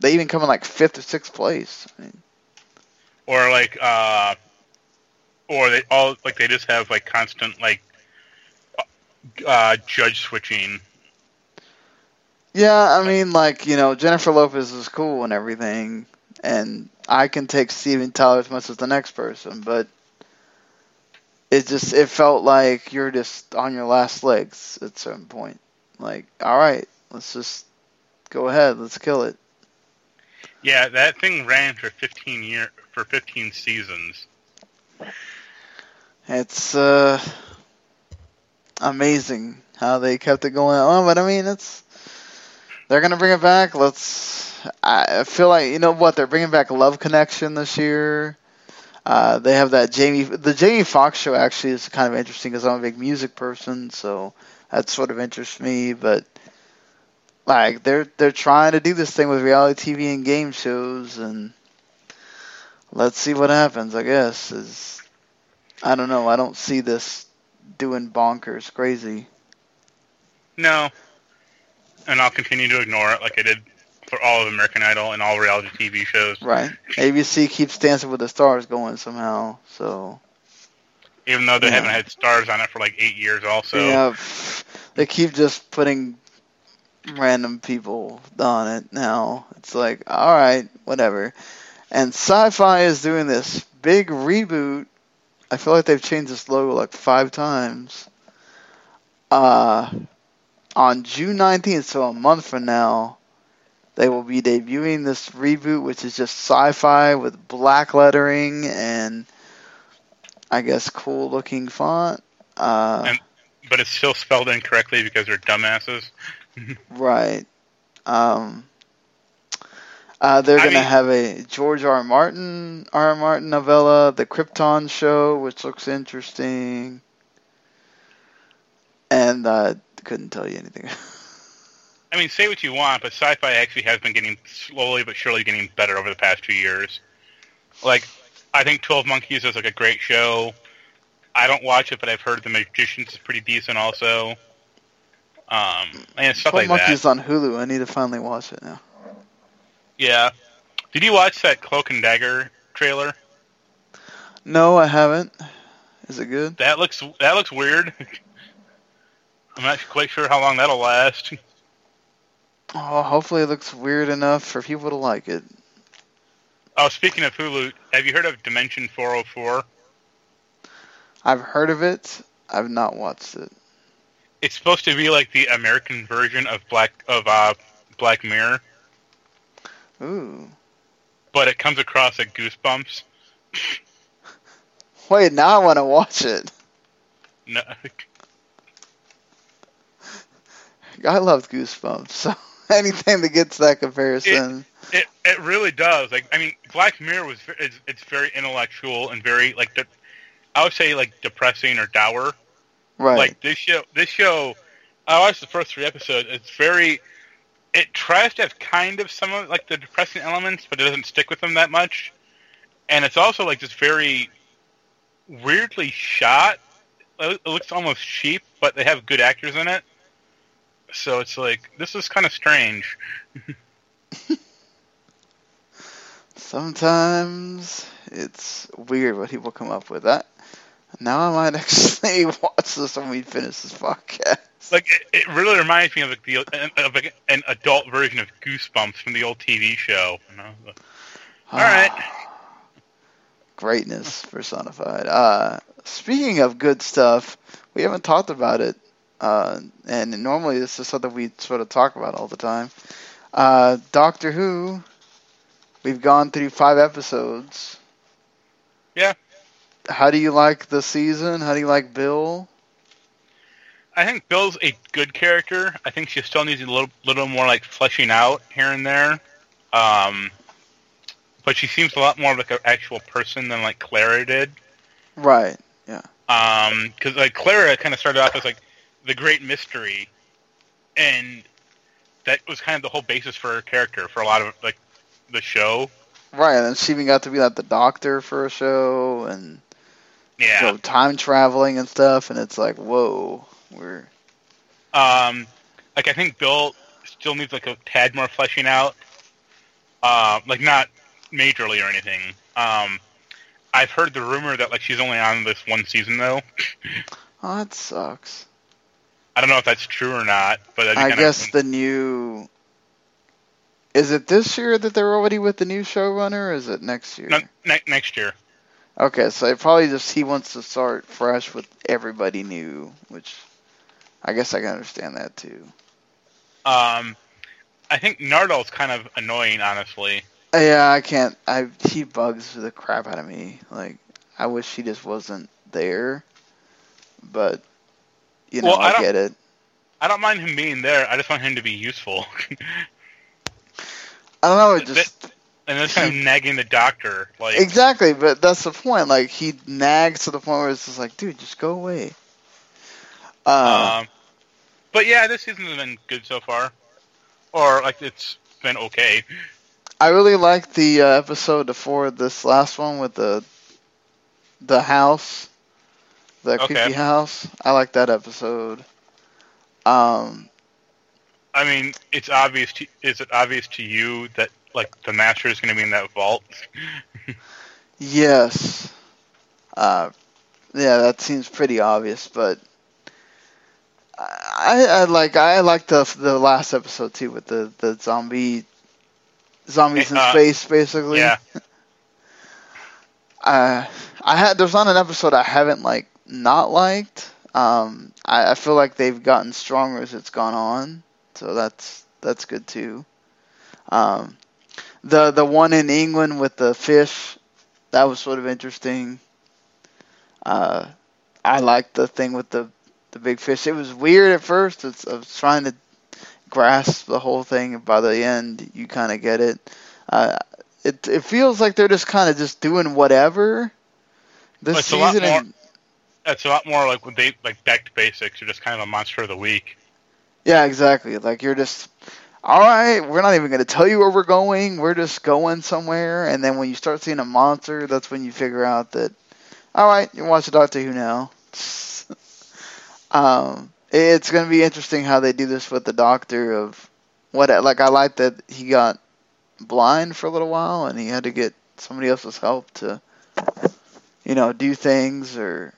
they even come in like fifth or sixth place. I mean, or like, uh, or they all like they just have like constant like uh, judge switching. Yeah, I mean, like you know, Jennifer Lopez is cool and everything, and I can take Steven Tyler as much as the next person, but it just it felt like you're just on your last legs at certain point. Like, all right, let's just go ahead, let's kill it. Yeah, that thing ran for 15 year for 15 seasons. It's uh amazing how they kept it going on, but I mean, it's they're gonna bring it back. Let's. I feel like you know what they're bringing back Love Connection this year. Uh, they have that Jamie, the Jamie Foxx show actually is kind of interesting because I'm a big music person, so that sort of interests me. But like they're they're trying to do this thing with reality TV and game shows, and let's see what happens. I guess is I don't know. I don't see this doing bonkers crazy. No. And I'll continue to ignore it like I did for all of American Idol and all reality TV shows. Right. ABC keeps Dancing with the Stars going somehow. So Even though they Yeah. haven't had stars on it for like eight years, also. yeah, they keep just putting random people on it now. It's like, all right, whatever. And Sci-Fi is doing this big reboot. I feel like they've changed this logo like five times. Uh, on June 19th, so a month from now, they will be debuting this reboot, which is just sci-fi with black lettering and I guess cool looking font. Uh, And- But it's still spelled incorrectly because they're dumbasses. Right. Um, uh, they're I gonna mean- have a George R. R. Martin R. R. Martin novella, The Krypton Show, which looks interesting, and uh, couldn't tell you anything. [LAUGHS] I mean, say what you want, but sci-fi actually has been getting slowly but surely getting better over the past two years. Like, I think Twelve Monkeys is like a great show. I don't watch it, but I've heard The Magicians is pretty decent also. Um, and stuff Twelve like Monkeys that. on Hulu. I need to finally watch it now. Yeah. Did you watch that Cloak and Dagger trailer? No, I haven't. Is it good? That looks that looks weird. I'm not quite sure how long that'll last. Oh, hopefully it looks weird enough for people to like it. Oh, speaking of Hulu, have you heard of Dimension 404? I've heard of it. I've not watched it. It's supposed to be like the American version of Black of uh, Black Mirror, Ooh. but it comes across like Goosebumps. [LAUGHS] Wait, now I want to watch it. No, [LAUGHS] I loved Goosebumps, so [LAUGHS] anything that gets that comparison. it it really does. Like I mean, Black Mirror was it's, it's very intellectual and very like de- I would say like depressing or dour. Right. Like this show, this show, I watched the first three episodes. It's very, it tries to have kind of some of like the depressing elements, but it doesn't stick with them that much. And it's also like just very weirdly shot. It it looks almost cheap, but they have good actors in it. So it's like this is kind of strange. [LAUGHS] Sometimes it's weird what people come up with. That now I might [LAUGHS] actually watch this when we finish this podcast. Like it, it really reminds me of like the of like an adult version of Goosebumps from the old TV show. You know? All right. Greatness personified. Uh, speaking of good stuff, we haven't talked about it, uh, and normally this is something we sort of talk about all the time. Uh, Doctor Who. We've gone through five episodes. Yeah. How do you like the season? How do you like Bill? I think Bill's a good character. I think she still needs a little, little more like fleshing out here and there. Um, but she seems a lot more like an actual person than like Clara did. Right. Um, because like Clara kind of started off as like the great mystery, and that was kind of the whole basis for her character for a lot of like the show. Right, and she even got to be like the doctor for a show and Yeah. go time traveling and stuff, and it's like, whoa, we're Um, like I think Bill still needs like a tad more fleshing out. Uh, like not majorly or anything. Um, I've heard the rumor that like she's only on this one season though. [COUGHS] oh, that sucks. I don't know if that's true or not, but I guess the new is it this year that they're already with the new showrunner, or is it next year? no, ne- next year. Okay, so it probably just he wants to start fresh with everybody new, which I guess I can understand that too. Um, I think Nardole's kind of annoying, honestly. Yeah, I can't. I he bugs the crap out of me. Like I wish he just wasn't there, but you know Well, I I, get it. I don't mind him being there. I just want him to be useful. [LAUGHS] I don't know. It just and that's of nagging the doctor. Like, exactly, but that's the point. Like he nags to the point where it's just like, dude, just go away. Uh, um, but yeah, this season has been good so far, or like it's been okay. I really liked the uh, episode before this last one with the the house, the Okay. creepy house. I like that episode. Um, I mean, it's obvious. To, is it obvious to you that like the master is going to be in that vault? yes. Uh, yeah, that seems pretty obvious, but I, I like I like the the last episode too with the the zombie zombies in Uh, space basically. yeah. [LAUGHS] Uh, I had there's not an episode I haven't like not liked. Um, I, I feel like they've gotten stronger as it's gone on, so that's that's good too. Um, the the one in England with the fish, that was sort of interesting. Uh, I liked the thing with the the big fish. It was weird at first. It's, I was trying to grasp the whole thing, by the end, you kind of get it. Uh, it it feels like they're just kind of just doing whatever this It's a lot season. more- That's a lot more like when they like back to basics. You're just kind of a monster of the week. yeah, exactly. Like you're just all right. We're not even going to tell you where we're going. We're just going somewhere, and then when you start seeing a monster, that's when you figure out that all right, you watch Doctor Who now. [LAUGHS] um, it's going to be interesting how they do this with the Doctor of what. Like I like that he got blind for a little while, and he had to get somebody else's help to, you know, do things or,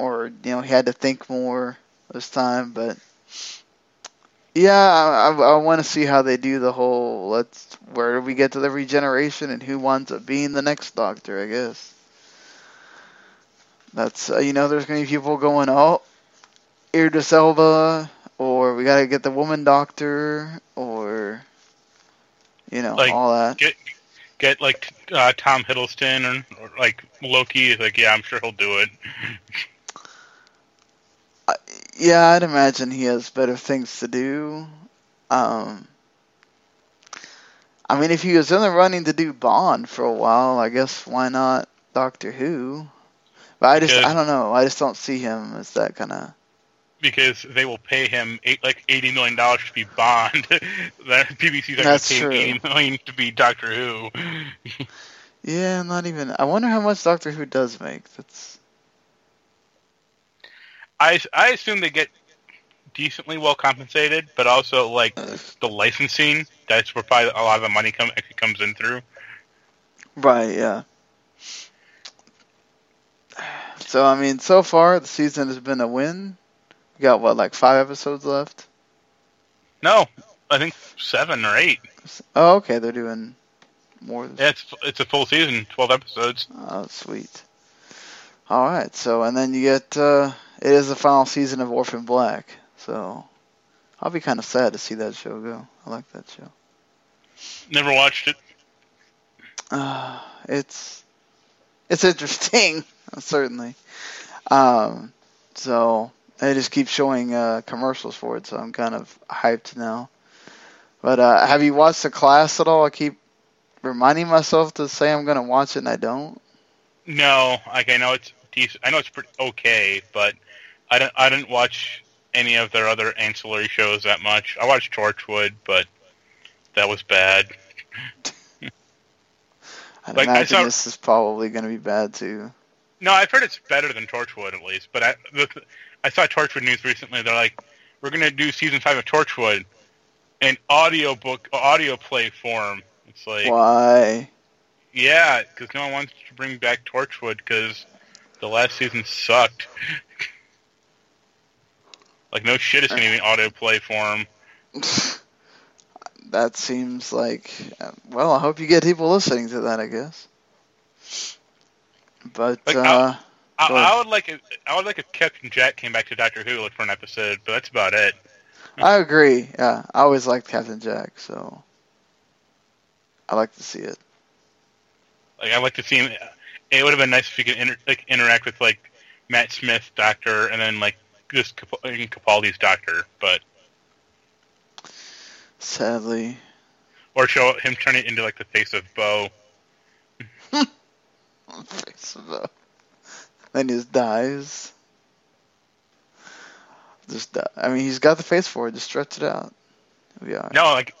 or you know, he had to think more this time. But yeah, I, I, want to see how they do the whole. Let's where do we get to the regeneration and who winds up being the next Doctor? I guess that's uh, you know, there's gonna be people going, oh, Idris Elba, or we gotta get the woman Doctor, or you know, Like, all that. Get get like uh, Tom Hiddleston or, or like Loki. Like, yeah, I'm sure he'll do it. [LAUGHS] Yeah, I'd imagine he has better things to do. Um, I mean, if he was in the running to do Bond for a while, I guess why not Doctor Who? But I just, Because- I don't know. I just don't see him as that kind of. because they will pay him eight, like eighty million dollars to be Bond. [LAUGHS] that not going That's to pay true. eighty million to be Doctor Who. [LAUGHS] Yeah, not even. I wonder how much Doctor Who does make. That's. I I assume they get decently well compensated, but also like the licensing. That's where probably a lot of the money come actually comes in through. Right, yeah. So, I mean, so far, the season has been a win. We got, what, like five episodes left? No, I think seven or eight. Oh, okay, they're doing more. Yeah, it's it's a full season, twelve episodes. Oh, sweet. All right, so and then you get uh, it is the final season of Orphan Black, so I'll be kind of sad to see that show go. I like that show. Never watched it. Uh, [SIGHS] it's it's interesting, [LAUGHS] certainly. Um, so they just keep showing uh, commercials for it, so I'm kind of hyped now. But uh, have you watched the class at all? I keep reminding myself to say I'm gonna watch it, and I don't. No, like I know it's decent. I know it's pretty okay, but I don't. I didn't watch any of their other ancillary shows that much. I watched Torchwood, but that was bad. [LAUGHS] I'd Like, I saw- this is probably gonna be bad too. No, I've heard it's better than Torchwood at least. But I, the, I saw Torchwood news recently. They're like, we're gonna do season five of Torchwood in audio book, audio play form. It's like, Why? yeah, because no one wants to bring back Torchwood because the last season sucked. like, no shit, it's gonna be in audio play form. [LAUGHS] that seems like well. I hope you get people listening to that. I guess. But Like, uh, I, ahead. I would like if, I would like if Captain Jack came back to Doctor Who like for an episode, but that's about it. I agree. Yeah, I always liked Captain Jack, so I like to see it. Like I'd like to see him. It would have been nice if you could inter, like interact with like Matt Smith, Doctor, and then like just Cap- Capaldi's Doctor, but Sadly, or show him turn it into like the face of Boe. Face of a- then he just dies. Just die. I mean, he's got the face for it. Just stretch it out. It'll. No, like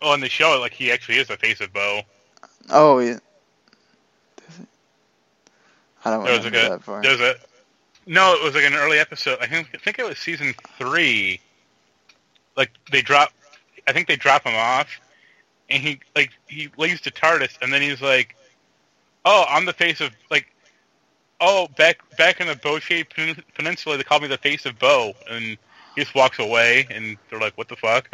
on the show, like he actually is the face of Boe. Oh, yeah. I don't remember like a that part. there was a no, it was like an early episode. I think I think it was season three. Like they drop, I think they drop him off, and he like he leaves to TARDIS, and then he's like, "Oh, I'm the face of like." Oh, back back in the Boche Pen- Peninsula, they call me the face of Boe, and he just walks away, and they're like, "What the fuck?"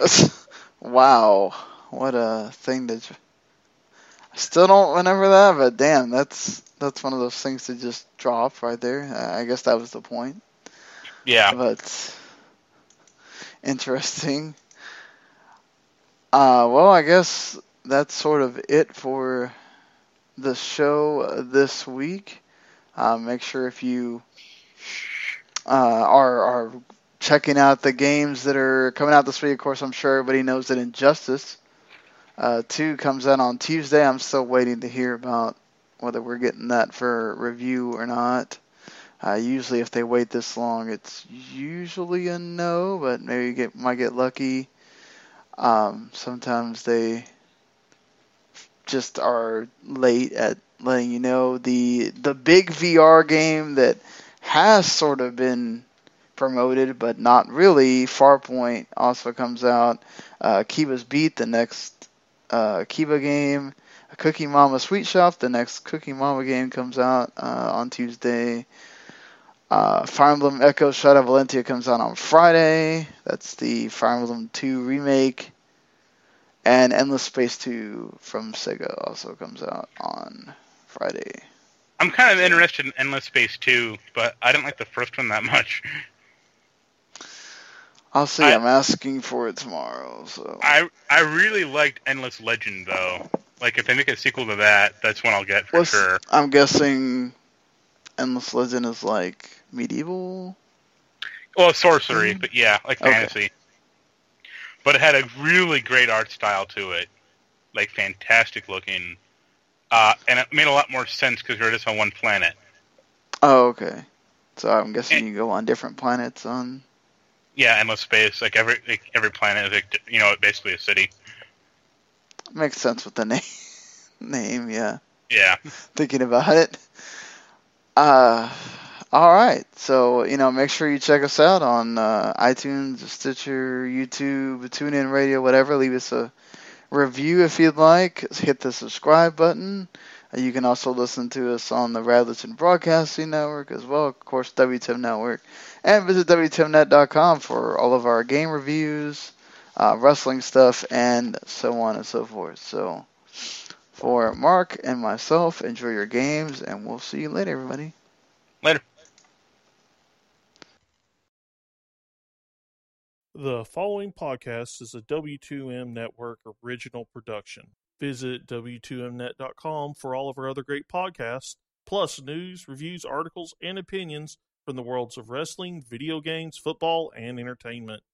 [LAUGHS] [LAUGHS] wow, what a thing to. Still don't remember that, but damn, that's that's one of those things to just drop right there. I I guess that was the point. yeah, But interesting. Uh, well, I guess that's sort of it for the show this week. Uh, make sure if you uh, are are checking out the games that are coming out this week. Of course, I'm sure everybody knows that Injustice uh, 2 comes out on Tuesday. I'm still waiting to hear about whether we're getting that for review or not. Uh, usually, if they wait this long, it's usually a no, but maybe get might get lucky. Um, sometimes they just are late at letting you know the the big VR game that has sort of been promoted, but not really. Farpoint also comes out. Uh, Kiba's Beat, the next uh, Kiba game. A Cooking Mama Sweet Shop, the next Cooking Mama game comes out uh, on Tuesday. Uh, Fire Emblem Echo Shadow Valentia comes out on Friday. That's the Fire Emblem 2 remake. And Endless Space 2 from Sega also comes out on Friday. I'm kind of interested in Endless Space 2, but I didn't like the first one that [LAUGHS] much. I'll see. I- I'm asking for it tomorrow. So I I really liked Endless Legend though. Like if they make a sequel to that, that's one I'll get for What's- sure. I'm guessing Endless Legend is like medieval. Well, sorcery, Mhm. but yeah, like Okay. fantasy. But it had a really great art style to it, like fantastic looking, uh, and it made a lot more sense because you're just on one planet. Oh, okay. So I'm guessing And- you go on different planets on. Yeah, endless space. Like every like every planet is like you know basically a city. Makes sense with the name. [LAUGHS] name, yeah. Yeah, [LAUGHS] thinking about it. Uh, all right. So you know, make sure you check us out on uh, iTunes, Stitcher, YouTube, TuneIn Radio, whatever. Leave us a review if you'd like. Hit the subscribe button. Uh, You can also listen to us on the Radlerton Broadcasting Network as well, of course, W2M Network, and visit W2MNet.com for all of our game reviews, uh, wrestling stuff, and so on and so forth. So, for Marc and myself, enjoy your games, and we'll see you later, everybody. later. The following podcast is a W2M Network original production. Visit W2Mnet.com for all of our other great podcasts, plus news, reviews, articles, and opinions from the worlds of wrestling, video games, football, and entertainment.